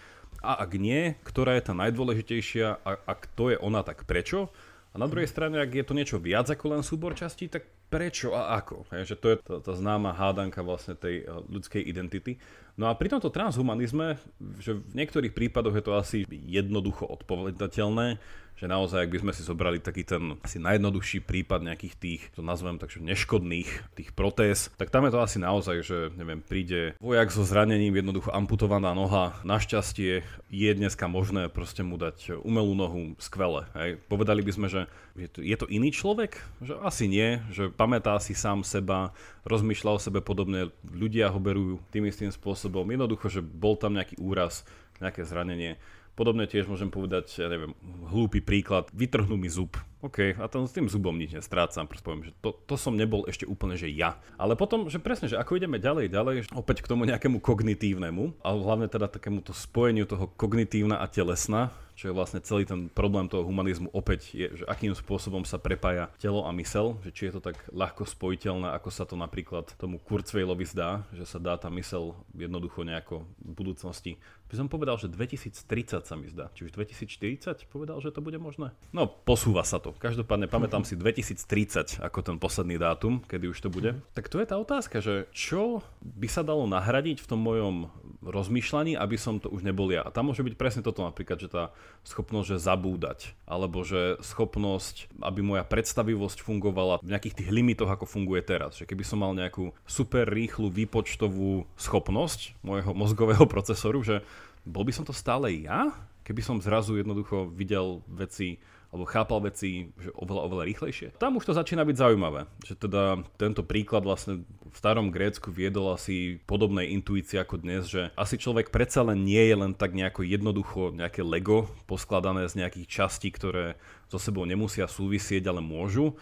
A ak nie, ktorá je tá najdôležitejšia a ak to je ona, tak prečo? A na druhej strane, ak je to niečo viac ako len súbor častí, tak prečo a ako? Hej, že to je tá, tá známa hádanka vlastne tej eh, ľudskej identity. No a pri tomto transhumanizme, že v niektorých prípadoch je to asi jednoducho odpovedateľné, že naozaj, ak by sme si zobrali taký ten asi najjednoduchší prípad nejakých tých, to nazvem takže neškodných tých protéz, tak tam je to asi naozaj, že neviem, príde vojak so zranením, jednoducho amputovaná noha, našťastie je dneska možné proste mu dať umelú nohu skvele. Hej. Povedali by sme, že je to, je to iný človek? Že asi nie, že pamätá si sám seba, rozmýšľa o sebe podobne, ľudia ho berú tým istým spôsobom. Jednoducho, že bol tam nejaký úraz, nejaké zranenie Podobne tiež môžem povedať, ja neviem, hlúpy príklad, vytrhnú mi zub. OK, a tam s tým zubom nič nestrácam, proste poviem, že to, to som nebol ešte úplne, že ja. Ale potom, že presne, že ako ideme ďalej, ďalej, opäť k tomu nejakému kognitívnemu, ale hlavne teda takému to spojeniu toho kognitívna a telesna, čo je vlastne celý ten problém toho humanizmu opäť je, že akým spôsobom sa prepája telo a mysel, že či je to tak ľahko spojiteľné, ako sa to napríklad tomu Kurzweilovi zdá, že sa dá tá mysel jednoducho nejako v budúcnosti. By som povedal, že 2030 sa mi zdá. Či už 2040 povedal, že to bude možné? No, posúva sa to. Každopádne pamätám si 2030 ako ten posledný dátum, kedy už to bude. Tak to je tá otázka, že čo by sa dalo nahradiť v tom mojom rozmýšľaní, aby som to už nebol ja. A tam môže byť presne toto napríklad, že tá schopnosť, že zabúdať, alebo že schopnosť, aby moja predstavivosť fungovala v nejakých tých limitoch, ako funguje teraz. Že keby som mal nejakú super rýchlu výpočtovú schopnosť môjho mozgového procesoru, že bol by som to stále ja, keby som zrazu jednoducho videl veci alebo chápal veci že oveľa, oveľa rýchlejšie. Tam už to začína byť zaujímavé, že teda tento príklad vlastne v starom Grécku viedol asi podobnej intuícii ako dnes, že asi človek predsa len nie je len tak nejako jednoducho nejaké Lego poskladané z nejakých častí, ktoré so sebou nemusia súvisieť, ale môžu,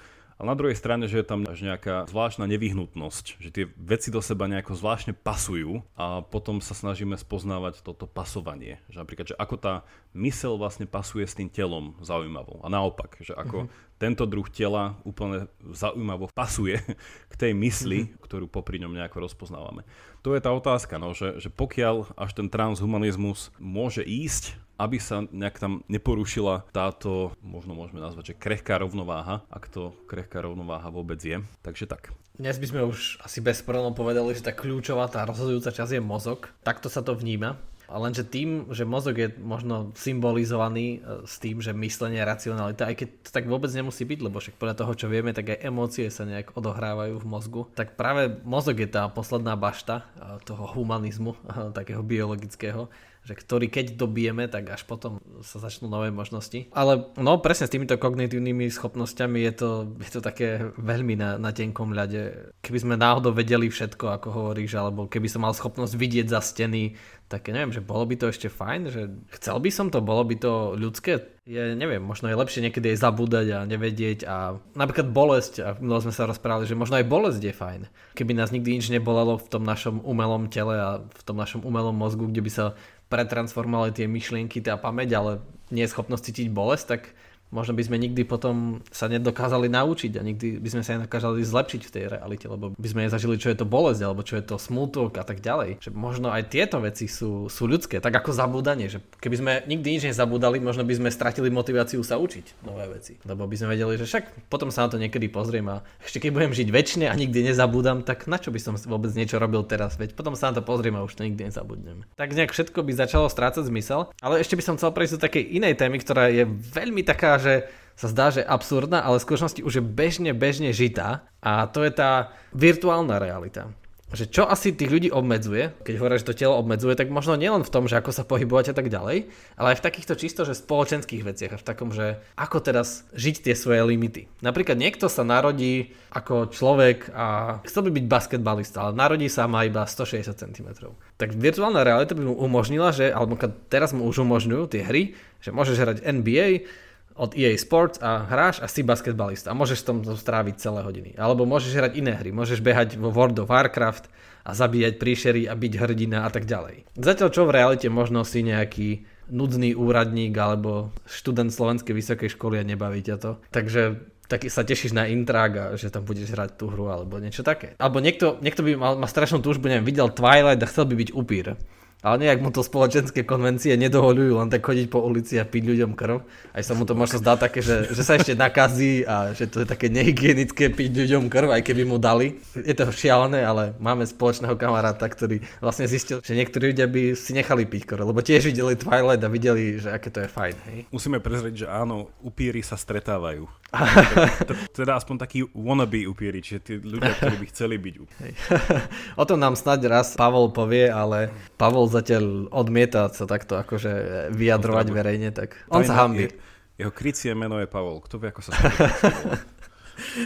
a na druhej strane, že je tam až nejaká zvláštna nevyhnutnosť, že tie veci do seba nejako zvláštne pasujú a potom sa snažíme spoznávať toto pasovanie. Že napríklad, že ako tá mysel vlastne pasuje s tým telom zaujímavo. A naopak, že ako mm-hmm. tento druh tela úplne zaujímavo pasuje k tej mysli, mm-hmm. ktorú popri ňom nejako rozpoznávame. To je tá otázka, no, že, že pokiaľ až ten transhumanizmus môže ísť aby sa nejak tam neporušila táto, možno môžeme nazvať, že krehká rovnováha, ak to krehká rovnováha vôbec je. Takže tak. Dnes by sme už asi bez problémov povedali, že tá kľúčová, tá rozhodujúca časť je mozog. Takto sa to vníma. Lenže tým, že mozog je možno symbolizovaný e, s tým, že myslenie, racionalita, aj keď to tak vôbec nemusí byť, lebo však podľa toho, čo vieme, tak aj emócie sa nejak odohrávajú v mozgu, tak práve mozog je tá posledná bašta e, toho humanizmu, takého biologického, že ktorý keď dobijeme, tak až potom sa začnú nové možnosti. Ale no presne s týmito kognitívnymi schopnosťami je to, je to také veľmi na, na tenkom ľade. Keby sme náhodou vedeli všetko, ako hovoríš, alebo keby som mal schopnosť vidieť za steny, tak neviem, že bolo by to ešte fajn, že chcel by som to, bolo by to ľudské. Je, neviem, možno je lepšie niekedy aj zabúdať a nevedieť a napríklad bolesť, a mnoho sme sa rozprávali, že možno aj bolesť je fajn. Keby nás nikdy nič nebolelo v tom našom umelom tele a v tom našom umelom mozgu, kde by sa pretransformovali tie myšlienky, tá pamäť, ale nie je schopnosť cítiť bolesť, tak možno by sme nikdy potom sa nedokázali naučiť a nikdy by sme sa nedokázali zlepšiť v tej realite, lebo by sme nezažili, čo je to bolesť, alebo čo je to smútok a tak ďalej. Že možno aj tieto veci sú, sú ľudské, tak ako zabúdanie, že keby sme nikdy nič nezabúdali, možno by sme stratili motiváciu sa učiť nové veci. Lebo by sme vedeli, že však potom sa na to niekedy pozriem a ešte keď budem žiť väčšine a nikdy nezabúdam, tak na čo by som vôbec niečo robil teraz, veď potom sa na to pozriem a už to nikdy nezabudnem. Tak nejak všetko by začalo strácať zmysel, ale ešte by som chcel prejsť do takej inej témy, ktorá je veľmi taká že sa zdá, že absurdná, ale v skutočnosti už je bežne, bežne žitá a to je tá virtuálna realita. Že čo asi tých ľudí obmedzuje, keď hovoria, že to telo obmedzuje, tak možno nielen v tom, že ako sa pohybovať a tak ďalej, ale aj v takýchto čisto, že spoločenských veciach a v takom, že ako teraz žiť tie svoje limity. Napríklad niekto sa narodí ako človek a chcel by byť basketbalista, ale narodí sa má iba 160 cm. Tak virtuálna realita by mu umožnila, že, alebo teraz mu už umožňujú tie hry, že môžeš hrať NBA, od EA Sports a hráš a si basketbalista a môžeš tam stráviť celé hodiny. Alebo môžeš hrať iné hry, môžeš behať vo World of Warcraft a zabíjať príšery a byť hrdina a tak ďalej. Zatiaľ čo v realite možno si nejaký nudný úradník alebo študent slovenskej vysokej školy a nebaví ťa to. Takže tak sa tešíš na intrák a že tam budeš hrať tú hru alebo niečo také. Alebo niekto, niekto by mal, mal strašnú túžbu, neviem, videl Twilight a chcel by byť upír ale nejak mu to spoločenské konvencie nedovolujú len tak chodiť po ulici a piť ľuďom krv. Aj sa mu to možno zdá také, že, že sa ešte nakazí a že to je také nehygienické piť ľuďom krv, aj keby mu dali. Je to šialené, ale máme spoločného kamaráta, ktorý vlastne zistil, že niektorí ľudia by si nechali piť krv, lebo tiež videli Twilight a videli, že aké to je fajn. Hej? Musíme prezrieť, že áno, upíry sa stretávajú. teda aspoň takí wannabe upíry, čiže tí ľudia, ktorí by chceli byť upíry. o tom nám snáď raz Pavol povie, ale Pavol zatiaľ odmieta sa takto akože vyjadrovať no, verejne, tak on sa hambí. Jeho krycie meno je Pavol. Kto vie, ako sa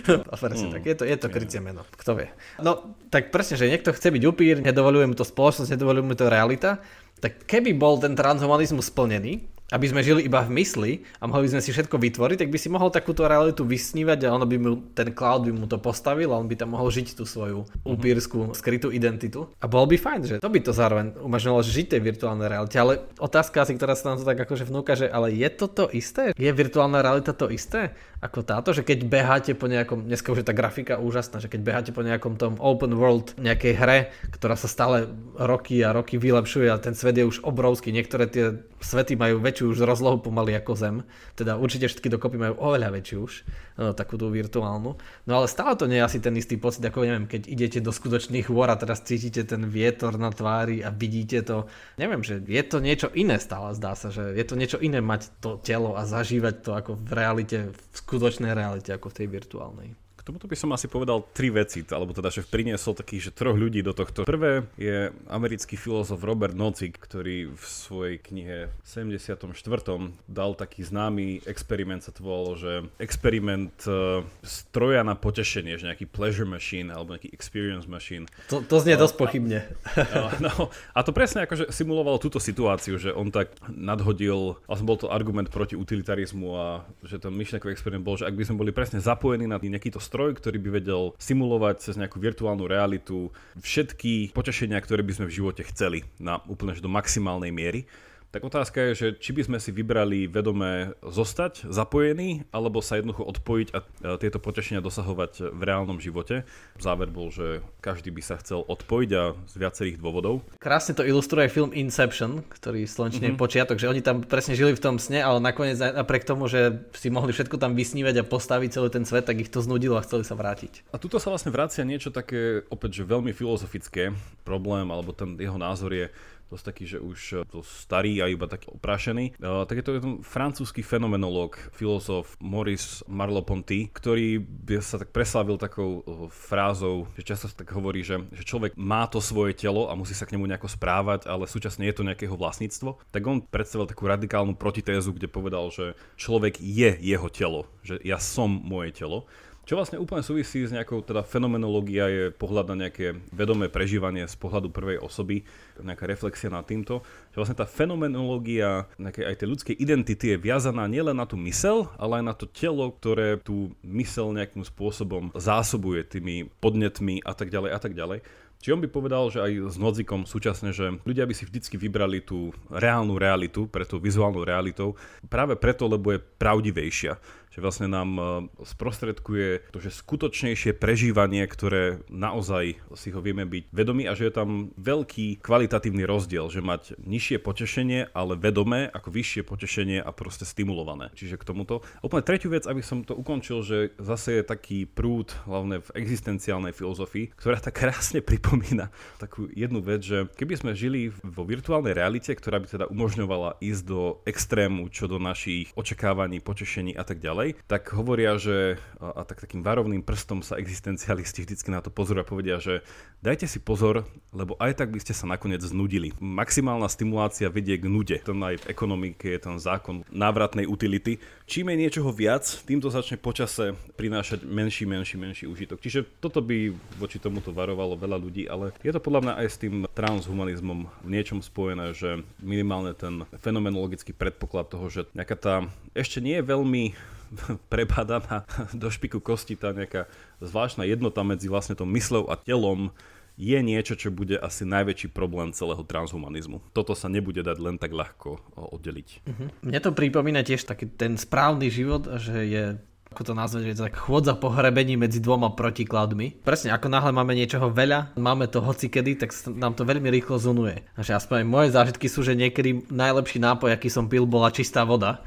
no, presne mm. tak, je to, je to krycie meno, kto vie. No, tak presne, že niekto chce byť upír, nedovoluje mu to spoločnosť, nedovoluje mu to realita, tak keby bol ten transhumanizmus splnený, aby sme žili iba v mysli a mohli by sme si všetko vytvoriť, tak by si mohol takúto realitu vysnívať a ono by mu, ten cloud by mu to postavil a on by tam mohol žiť tú svoju mhm. upírskú skrytú identitu. A bol by fajn, že to by to zároveň umožnilo žiť tej virtuálnej realite. Ale otázka asi, ktorá sa nám to tak akože vnúka, že ale je to to isté? Je virtuálna realita to isté? Ako táto, že keď beháte po nejakom, dneska už je tá grafika úžasná, že keď beháte po nejakom tom open world nejakej hre, ktorá sa stále roky a roky vylepšuje a ten svet je už obrovský, niektoré tie svety majú väčšiu už rozlohu pomaly ako Zem, teda určite všetky dokopy majú oveľa väčšiu už, no, takú tú virtuálnu, no ale stále to nie je asi ten istý pocit, ako neviem, keď idete do skutočných hôr a teraz cítite ten vietor na tvári a vidíte to, neviem, že je to niečo iné stále, zdá sa, že je to niečo iné mať to telo a zažívať to ako v realite v skutočnej realite ako v tej virtuálnej. K tomuto by som asi povedal tri veci, alebo teda, že priniesol takých, že troch ľudí do tohto. Prvé je americký filozof Robert Nozick, ktorý v svojej knihe 74. dal taký známy experiment, sa to volalo, že experiment uh, stroja na potešenie, že nejaký pleasure machine alebo nejaký experience machine. To, to znie dosť pochybne. No, no, a to presne akože simulovalo túto situáciu, že on tak nadhodil, vlastne bol to argument proti utilitarizmu a že ten myšlenkový experiment bol, že ak by sme boli presne zapojení na nejakýto stroj, ktorý by vedel simulovať cez nejakú virtuálnu realitu všetky potešenia, ktoré by sme v živote chceli na úplne do maximálnej miery, tak otázka je, že či by sme si vybrali vedomé zostať zapojení, alebo sa jednoducho odpojiť a tieto potešenia dosahovať v reálnom živote. Záver bol, že každý by sa chcel odpojiť a z viacerých dôvodov. Krásne to ilustruje film Inception, ktorý slončne mm-hmm. počiatok, že oni tam presne žili v tom sne, ale nakoniec napriek tomu, že si mohli všetko tam vysnívať a postaviť celý ten svet, tak ich to znudilo a chceli sa vrátiť. A tuto sa vlastne vracia niečo také opäť, že veľmi filozofické. Problém, alebo ten jeho názor je, dosť taký, že už eh, to starý a iba taký oprášený. Uh, tak je to jeden francúzsky fenomenológ, filozof Maurice Marloponty, ktorý sa tak preslavil takou uh, frázou, že často sa tak hovorí, že, že človek má to svoje telo a musí sa k nemu nejako správať, ale súčasne je to nejakého vlastníctvo. Tak on predstavil takú radikálnu protitézu, kde povedal, že človek je jeho telo, že ja som moje telo. Čo vlastne úplne súvisí s nejakou teda fenomenológia je pohľad na nejaké vedomé prežívanie z pohľadu prvej osoby, nejaká reflexia nad týmto, že vlastne tá fenomenológia nejakej aj tej ľudskej identity je viazaná nielen na tú mysel, ale aj na to telo, ktoré tú mysel nejakým spôsobom zásobuje tými podnetmi a tak ďalej a tak ďalej. Či on by povedal, že aj s Nodzikom súčasne, že ľudia by si vždycky vybrali tú reálnu realitu pre tú vizuálnu realitou práve preto, lebo je pravdivejšia že vlastne nám e, sprostredkuje to, že skutočnejšie prežívanie, ktoré naozaj si ho vieme byť vedomí a že je tam veľký kvalitatívny rozdiel, že mať nižšie potešenie, ale vedomé ako vyššie potešenie a proste stimulované. Čiže k tomuto. Úplne tretiu vec, aby som to ukončil, že zase je taký prúd, hlavne v existenciálnej filozofii, ktorá tak krásne pripomína takú jednu vec, že keby sme žili vo virtuálnej realite, ktorá by teda umožňovala ísť do extrému čo do našich očakávaní, potešení a tak ďalej, ďalej, tak hovoria, že, a tak takým varovným prstom sa existencialisti vždycky na to pozor a povedia, že dajte si pozor, lebo aj tak by ste sa nakoniec znudili. Maximálna stimulácia vedie k nude. To aj v ekonomike je ten zákon návratnej utility. Čím je niečoho viac, týmto začne počase prinášať menší, menší, menší užitok. Čiže toto by voči tomuto varovalo veľa ľudí, ale je to podľa mňa aj s tým transhumanizmom v niečom spojené, že minimálne ten fenomenologický predpoklad toho, že nejaká tá ešte nie je veľmi prebadaná do špiku kosti tá nejaká zvláštna jednota medzi vlastne tou mysľou a telom je niečo, čo bude asi najväčší problém celého transhumanizmu. Toto sa nebude dať len tak ľahko oddeliť. Uh-huh. Mne to pripomína tiež taký ten správny život, že je ako to nazvať, že tak chôdza po hrebení medzi dvoma protikladmi. Presne, ako náhle máme niečoho veľa, máme to hocikedy, tak nám to veľmi rýchlo zunuje. Takže aspoň moje zážitky sú, že niekedy najlepší nápoj, aký som pil, bola čistá voda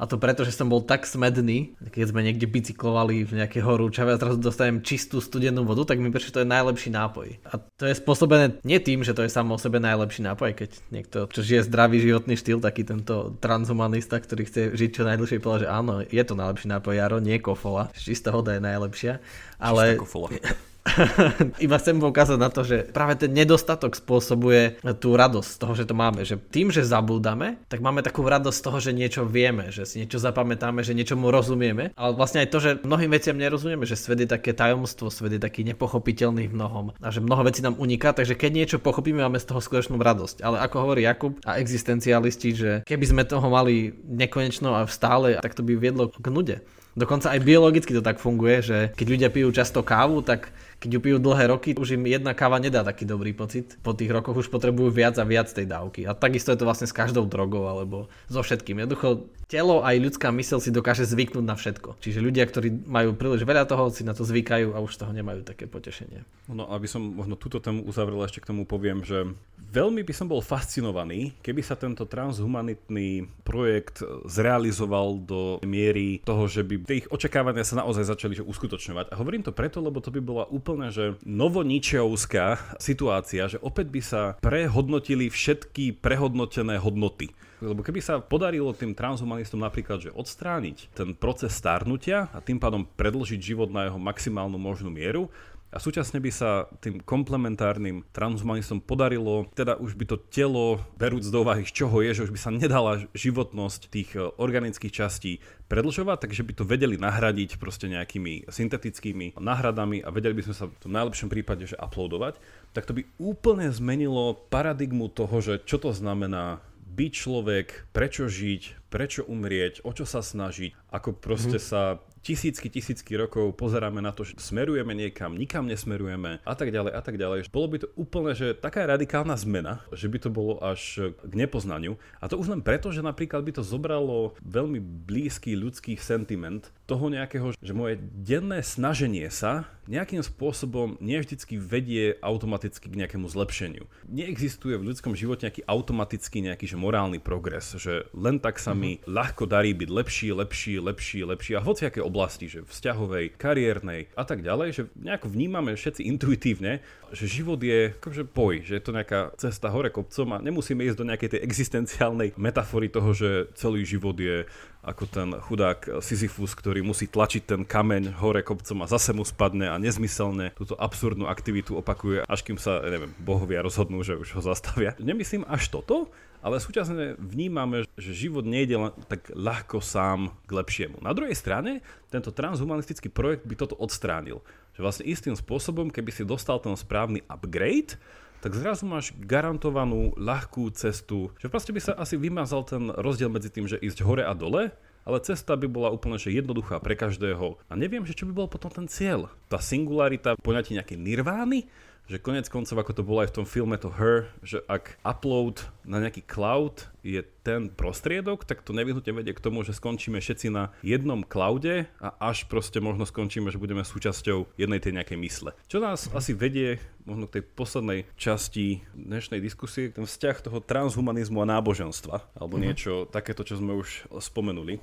a to preto, že som bol tak smedný, keď sme niekde bicyklovali v nejaké horúčave a zrazu dostanem čistú studenú vodu, tak mi prečo to je najlepší nápoj. A to je spôsobené nie tým, že to je samo o sebe najlepší nápoj, keď niekto, čo žije zdravý životný štýl, taký tento transhumanista, ktorý chce žiť čo najdlhšie, povedal, že áno, je to najlepší nápoj, Jaro, nie kofola. Čistá voda je najlepšia. Ale... Iba chcem poukázať na to, že práve ten nedostatok spôsobuje tú radosť z toho, že to máme. Že tým, že zabúdame, tak máme takú radosť z toho, že niečo vieme, že si niečo zapamätáme, že niečomu rozumieme. Ale vlastne aj to, že mnohým veciam nerozumieme, že svet je také tajomstvo, svet je taký nepochopiteľný v mnohom a že mnoho vecí nám uniká, takže keď niečo pochopíme, máme z toho skutočnú radosť. Ale ako hovorí Jakub a existencialisti, že keby sme toho mali nekonečno a stále, tak to by viedlo k nude. Dokonca aj biologicky to tak funguje, že keď ľudia pijú často kávu, tak keď ju pijú dlhé roky, už im jedna káva nedá taký dobrý pocit. Po tých rokoch už potrebujú viac a viac tej dávky. A takisto je to vlastne s každou drogou alebo so všetkým. Jednoducho telo aj ľudská mysel si dokáže zvyknúť na všetko. Čiže ľudia, ktorí majú príliš veľa toho, si na to zvykajú a už z toho nemajú také potešenie. No aby som možno túto tému uzavrel, ešte k tomu poviem, že veľmi by som bol fascinovaný, keby sa tento transhumanitný projekt zrealizoval do miery toho, že by tie ich očakávania sa naozaj začali uskutočňovať. A hovorím to preto, lebo to by bola úplne že novoničeovská situácia, že opäť by sa prehodnotili všetky prehodnotené hodnoty. Lebo keby sa podarilo tým transhumanistom napríklad, že odstrániť ten proces stárnutia a tým pádom predlžiť život na jeho maximálnu možnú mieru, a súčasne by sa tým komplementárnym transhumanistom podarilo, teda už by to telo, berúc do úvahy, z čoho je, že už by sa nedala životnosť tých e, organických častí predlžovať, takže by to vedeli nahradiť proste nejakými syntetickými náhradami a vedeli by sme sa v najlepšom prípade, že uploadovať, tak to by úplne zmenilo paradigmu toho, že čo to znamená byť človek, prečo žiť, prečo umrieť, o čo sa snažiť, ako proste mm-hmm. sa tisícky, tisícky rokov pozeráme na to, že smerujeme niekam, nikam nesmerujeme a tak ďalej a tak ďalej. Bolo by to úplne, že taká radikálna zmena, že by to bolo až k nepoznaniu. A to už len preto, že napríklad by to zobralo veľmi blízky ľudský sentiment toho nejakého, že moje denné snaženie sa nejakým spôsobom nie vždycky vedie automaticky k nejakému zlepšeniu. Neexistuje v ľudskom živote nejaký automatický nejaký že morálny progres, že len tak sa mi mm-hmm. ľahko darí byť lepší, lepší, lepší, lepší a hoci aké oblasti, že vzťahovej, kariérnej a tak ďalej, že nejako vnímame všetci intuitívne, že život je akože boj, že je to nejaká cesta hore kopcom a nemusíme ísť do nejakej tej existenciálnej metafory toho, že celý život je ako ten chudák Sisyphus, ktorý musí tlačiť ten kameň hore kopcom a zase mu spadne a nezmyselne túto absurdnú aktivitu opakuje, až kým sa, neviem, bohovia rozhodnú, že už ho zastavia. Nemyslím až toto, ale súčasne vnímame, že život nejde len tak ľahko sám k lepšiemu. Na druhej strane, tento transhumanistický projekt by toto odstránil. Že vlastne istým spôsobom, keby si dostal ten správny upgrade, tak zrazu máš garantovanú ľahkú cestu, že proste by sa asi vymazal ten rozdiel medzi tým, že ísť hore a dole, ale cesta by bola úplne že jednoduchá pre každého. A neviem, že čo by bol potom ten cieľ. Tá singularita, poňatí nejakej nirvány, že konec koncov, ako to bolo aj v tom filme to Her, že ak upload na nejaký cloud je ten prostriedok, tak to nevyhnutne vedie k tomu, že skončíme všetci na jednom cloude a až proste možno skončíme, že budeme súčasťou jednej tej nejakej mysle. Čo nás mm. asi vedie možno k tej poslednej časti dnešnej diskusie, ten vzťah toho transhumanizmu a náboženstva, alebo mm. niečo takéto, čo sme už spomenuli.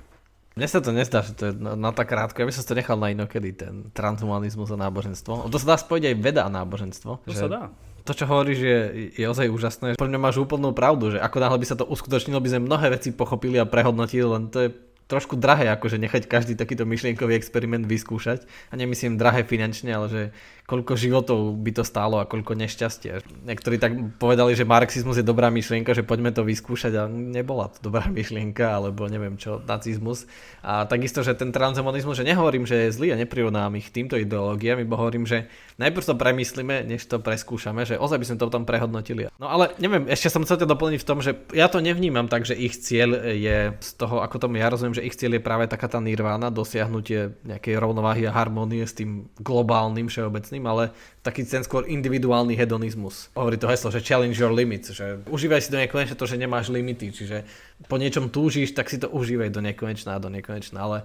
Mne sa to nezdá, že to je na, na tak krátko. Ja by som to nechal na inokedy, ten transhumanizmus a náboženstvo. To sa dá spojiť aj veda a náboženstvo. To že... sa dá to, čo hovoríš, je, je ozaj úžasné. Pre mňa máš úplnú pravdu, že ako náhle by sa to uskutočnilo, by sme mnohé veci pochopili a prehodnotili, len to je trošku drahé, akože nechať každý takýto myšlienkový experiment vyskúšať. A nemyslím drahé finančne, ale že koľko životov by to stálo a koľko nešťastia. Niektorí tak povedali, že marxizmus je dobrá myšlienka, že poďme to vyskúšať a nebola to dobrá myšlienka, alebo neviem čo, nacizmus. A takisto, že ten transhumanizmus, že nehovorím, že je zlý a neprirovnám ich týmto ideológiám, iba hovorím, že najprv to premyslíme, než to preskúšame, že ozaj by sme to tam prehodnotili. No ale neviem, ešte som chcel doplniť v tom, že ja to nevnímam tak, že ich cieľ je z toho, ako tomu ja rozumiem, že ich cieľ je práve taká tá nirvána, dosiahnutie nejakej rovnováhy a harmonie s tým globálnym všeobecným ostatným, ale taký ten skôr individuálny hedonizmus. Hovorí to heslo, že challenge your limits, že užívaj si do nekonečna to, že nemáš limity, čiže po niečom túžiš, tak si to užívaj do nekonečna a do nekonečna, ale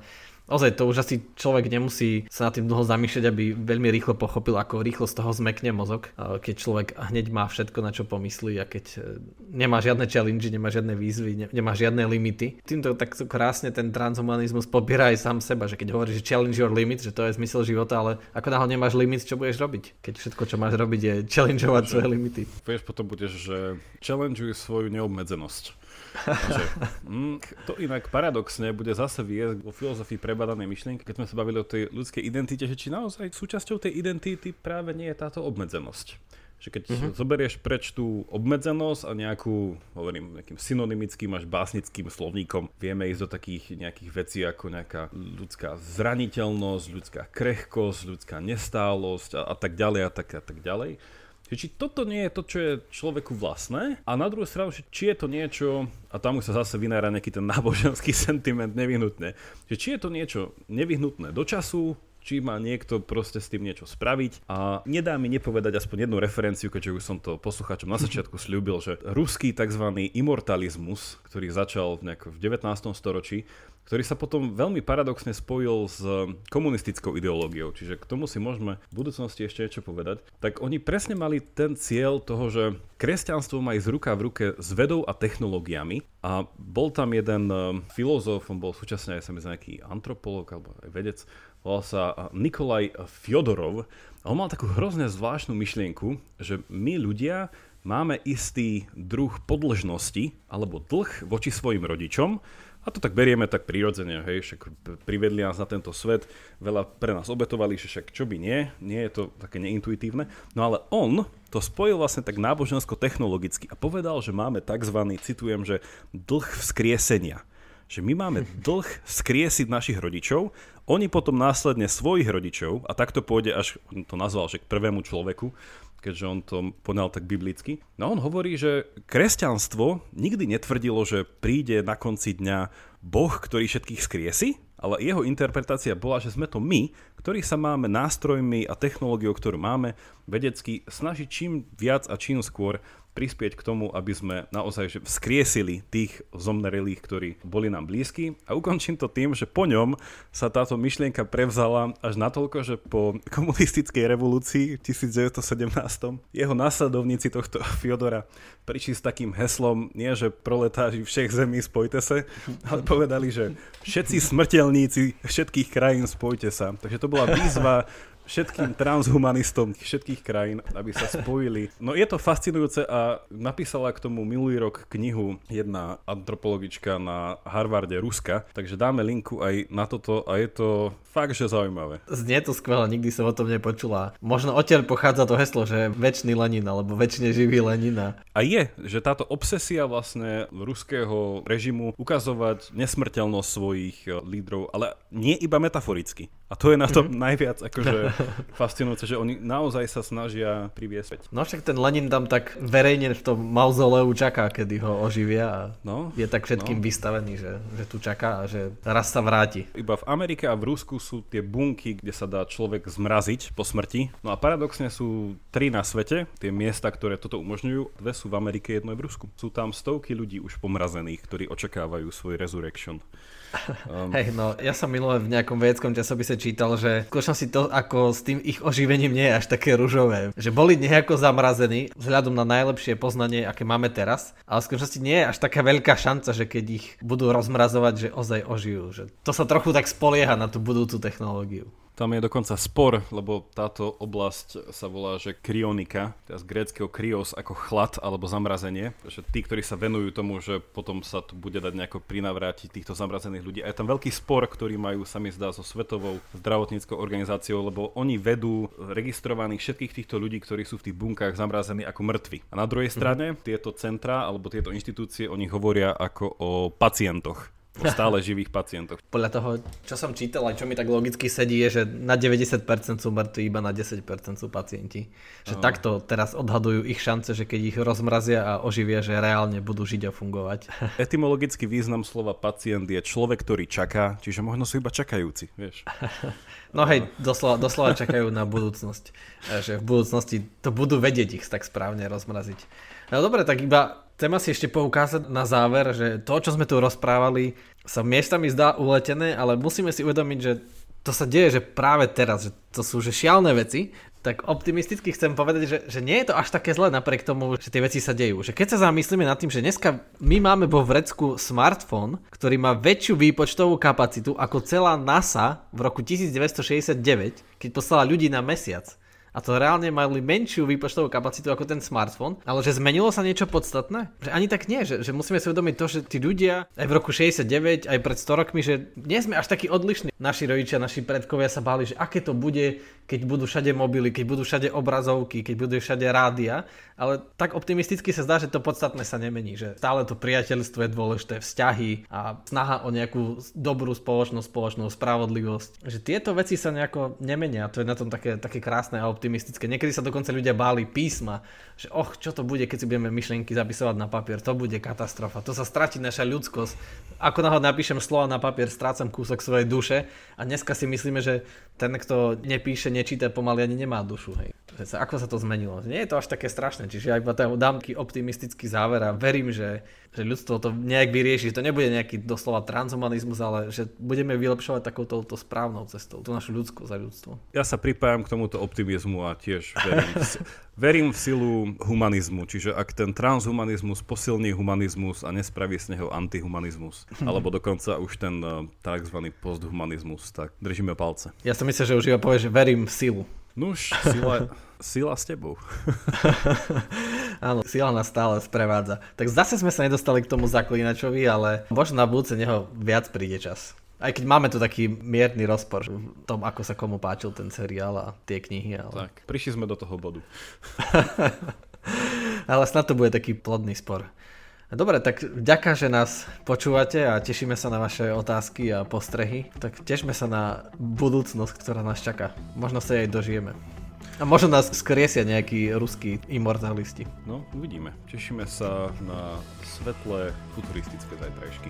Ozaj, to už asi človek nemusí sa nad tým dlho zamýšľať, aby veľmi rýchlo pochopil, ako rýchlo z toho zmekne mozog, keď človek hneď má všetko, na čo pomyslí a keď e, nemá žiadne challenge, nemá žiadne výzvy, nemá žiadne limity. Týmto tak krásne ten transhumanizmus pobiera aj sám seba, že keď hovorí, že challenge your limit, že to je zmysel života, ale ako náhle nemáš limit, čo budeš robiť? Keď všetko, čo máš robiť, je challengeovať svoje limity. Vieš, potom budeš, že challengeuj svoju neobmedzenosť. Takže, mm, to inak paradoxne bude zase viesť vo filozofii prebadanej myšlienky, keď sme sa bavili o tej ľudskej identite, že či naozaj súčasťou tej identity práve nie je táto obmedzenosť. Že keď uh-huh. zoberieš preč tú obmedzenosť a nejakú, hovorím, nejakým synonymickým až básnickým slovníkom, vieme ísť do takých nejakých vecí ako nejaká ľudská zraniteľnosť, ľudská krehkosť, ľudská nestálosť a, a tak ďalej a tak, a tak ďalej či toto nie je to, čo je človeku vlastné a na druhú stranu, či je to niečo, a tam už sa zase vynára nejaký ten náboženský sentiment nevyhnutné, že či je to niečo nevyhnutné do času, či má niekto proste s tým niečo spraviť. A nedá mi nepovedať aspoň jednu referenciu, keďže už som to poslucháčom na začiatku slúbil, že ruský tzv. imortalizmus, ktorý začal v 19. storočí, ktorý sa potom veľmi paradoxne spojil s komunistickou ideológiou, čiže k tomu si môžeme v budúcnosti ešte niečo povedať, tak oni presne mali ten cieľ toho, že kresťanstvo má ísť ruka v ruke s vedou a technológiami a bol tam jeden eh, filozof, on bol súčasne aj sa nejaký antropolog alebo aj vedec, volal sa Nikolaj Fyodorov a on mal takú hrozne zvláštnu myšlienku, že my ľudia máme istý druh podlžnosti alebo dlh voči svojim rodičom, a to tak berieme tak prirodzene, hej, však privedli nás na tento svet, veľa pre nás obetovali, že však čo by nie, nie je to také neintuitívne. No ale on to spojil vlastne tak nábožensko-technologicky a povedal, že máme tzv. citujem, že dlh vzkriesenia. Že my máme dlh skriesiť našich rodičov, oni potom následne svojich rodičov, a takto pôjde až, on to nazval, že k prvému človeku, keďže on to ponal tak biblicky. No on hovorí, že kresťanstvo nikdy netvrdilo, že príde na konci dňa Boh, ktorý všetkých skriesi, ale jeho interpretácia bola, že sme to my, ktorí sa máme nástrojmi a technológiou, ktorú máme, vedecky snažiť čím viac a čím skôr prispieť k tomu, aby sme naozaj vzkriesili tých zomnerelých, ktorí boli nám blízki. A ukončím to tým, že po ňom sa táto myšlienka prevzala až natoľko, že po komunistickej revolúcii v 1917 jeho následovníci tohto Fiodora prišli s takým heslom, nie že proletáži všech zemí spojte sa, ale povedali, že všetci smrteľníci všetkých krajín spojte sa. Takže to bola výzva všetkým transhumanistom všetkých krajín, aby sa spojili. No je to fascinujúce a napísala k tomu minulý rok knihu jedna antropologička na Harvarde Ruska, takže dáme linku aj na toto a je to fakt, že zaujímavé. Znie to skvelé, nikdy som o tom nepočula. Možno odtiaľ pochádza to heslo, že väčší Lenin alebo väčšine živý Lenin. A je, že táto obsesia vlastne ruského režimu ukazovať nesmrteľnosť svojich lídrov, ale nie iba metaforicky. A to je na tom mm-hmm. najviac akože fascinujúce, že oni naozaj sa snažia priviesť. No však ten Lenin tam tak verejne v tom mauzoleu čaká, kedy ho oživia a no, je tak všetkým no. vystavený, že, že tu čaká a že raz sa vráti. Iba v Amerike a v Rusku sú tie bunky, kde sa dá človek zmraziť po smrti. No a paradoxne sú tri na svete, tie miesta, ktoré toto umožňujú. Dve sú v Amerike, jedno je v Rusku. Sú tam stovky ľudí už pomrazených, ktorí očakávajú svoj resurrection. Um, Hej, no ja som minulé v nejakom vedeckom časopise čítal, že v si to ako s tým ich oživením nie je až také ružové. Že boli nejako zamrazení vzhľadom na najlepšie poznanie, aké máme teraz, ale v skutočnosti nie je až taká veľká šanca, že keď ich budú rozmrazovať, že ozaj ožijú. Že to sa trochu tak spolieha na tú budúcu technológiu. Tam je dokonca spor, lebo táto oblasť sa volá, že krionika, teda z gréckého krios ako chlad alebo zamrazenie. Takže tí, ktorí sa venujú tomu, že potom sa tu bude dať nejako prinavrátiť týchto zamrazených ľudí. A je tam veľký spor, ktorý majú, sa mi zdá, so Svetovou zdravotníckou organizáciou, lebo oni vedú registrovaných všetkých týchto ľudí, ktorí sú v tých bunkách zamrazení ako mŕtvi. A na druhej strane mm-hmm. tieto centra alebo tieto inštitúcie, oni hovoria ako o pacientoch o stále živých pacientoch. Podľa toho, čo som čítal a čo mi tak logicky sedí, je, že na 90% sú mŕtvi, iba na 10% sú pacienti. Že uh-huh. takto teraz odhadujú ich šance, že keď ich rozmrazia a oživia, že reálne budú žiť a fungovať. Etymologický význam slova pacient je človek, ktorý čaká, čiže možno sú iba čakajúci, vieš. No hej, doslova, doslova čakajú na budúcnosť. Že v budúcnosti to budú vedieť ich tak správne rozmraziť. No dobre, tak iba chcem asi ešte poukázať na záver, že to, čo sme tu rozprávali, sa miestami zdá uletené, ale musíme si uvedomiť, že to sa deje, že práve teraz, že to sú že šialné veci, tak optimisticky chcem povedať, že, že nie je to až také zlé napriek tomu, že tie veci sa dejú. Že keď sa zamyslíme nad tým, že dneska my máme vo vrecku smartfón, ktorý má väčšiu výpočtovú kapacitu ako celá NASA v roku 1969, keď poslala ľudí na mesiac a to reálne mali menšiu výpočtovú kapacitu ako ten smartfón, ale že zmenilo sa niečo podstatné? Že ani tak nie, že, že musíme si uvedomiť to, že tí ľudia aj v roku 69, aj pred 100 rokmi, že nie sme až takí odlišní. Naši rodičia, naši predkovia sa báli, že aké to bude, keď budú všade mobily, keď budú všade obrazovky, keď budú všade rádia, ale tak optimisticky sa zdá, že to podstatné sa nemení, že stále to priateľstvo je dôležité, vzťahy a snaha o nejakú dobrú spoločnosť, spoločnú spravodlivosť. Že tieto veci sa nejako nemenia, to je na tom také, také krásne a optimistické. Niekedy sa dokonca ľudia báli písma, že och, čo to bude, keď si budeme myšlienky zapisovať na papier, to bude katastrofa, to sa stratí naša ľudskosť. Ako náhod napíšem slova na papier, strácam kúsok svojej duše a dneska si myslíme, že ten, kto nepíše, nečíta, pomaly ani nemá dušu. Hej. Ako sa to zmenilo? Nie je to až také strašné, čiže aj iba dám taký optimistický záver a verím, že že ľudstvo to nejak vyrieši, že to nebude nejaký doslova transhumanizmus, ale že budeme vylepšovať takouto to správnou cestou, tú našu ľudskosť a ľudstvo. Ja sa pripájam k tomuto optimizmu a tiež verím, v, verím v silu humanizmu, čiže ak ten transhumanizmus posilní humanizmus a nespraví z neho antihumanizmus, alebo dokonca už ten uh, tzv. posthumanizmus, tak držíme palce. Ja som myslel, že už iba povie, že verím v silu. Nuž, sila, sila s tebou. Áno, sila nás stále sprevádza. Tak zase sme sa nedostali k tomu zaklínačovi, ale možno na budúce neho viac príde čas. Aj keď máme tu taký mierny rozpor v tom, ako sa komu páčil ten seriál a tie knihy. Ale... Tak, prišli sme do toho bodu. ale snad to bude taký plodný spor. Dobre, tak ďaká, že nás počúvate a tešíme sa na vaše otázky a postrehy. Tak tešme sa na budúcnosť, ktorá nás čaká. Možno sa jej dožijeme. A možno nás skriesia nejakí ruskí imortalisti. No, uvidíme. Tešíme sa na svetlé futuristické zajtrajšky.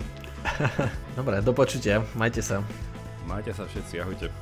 Dobre, do počutia. Majte sa. Majte sa všetci, ahojte.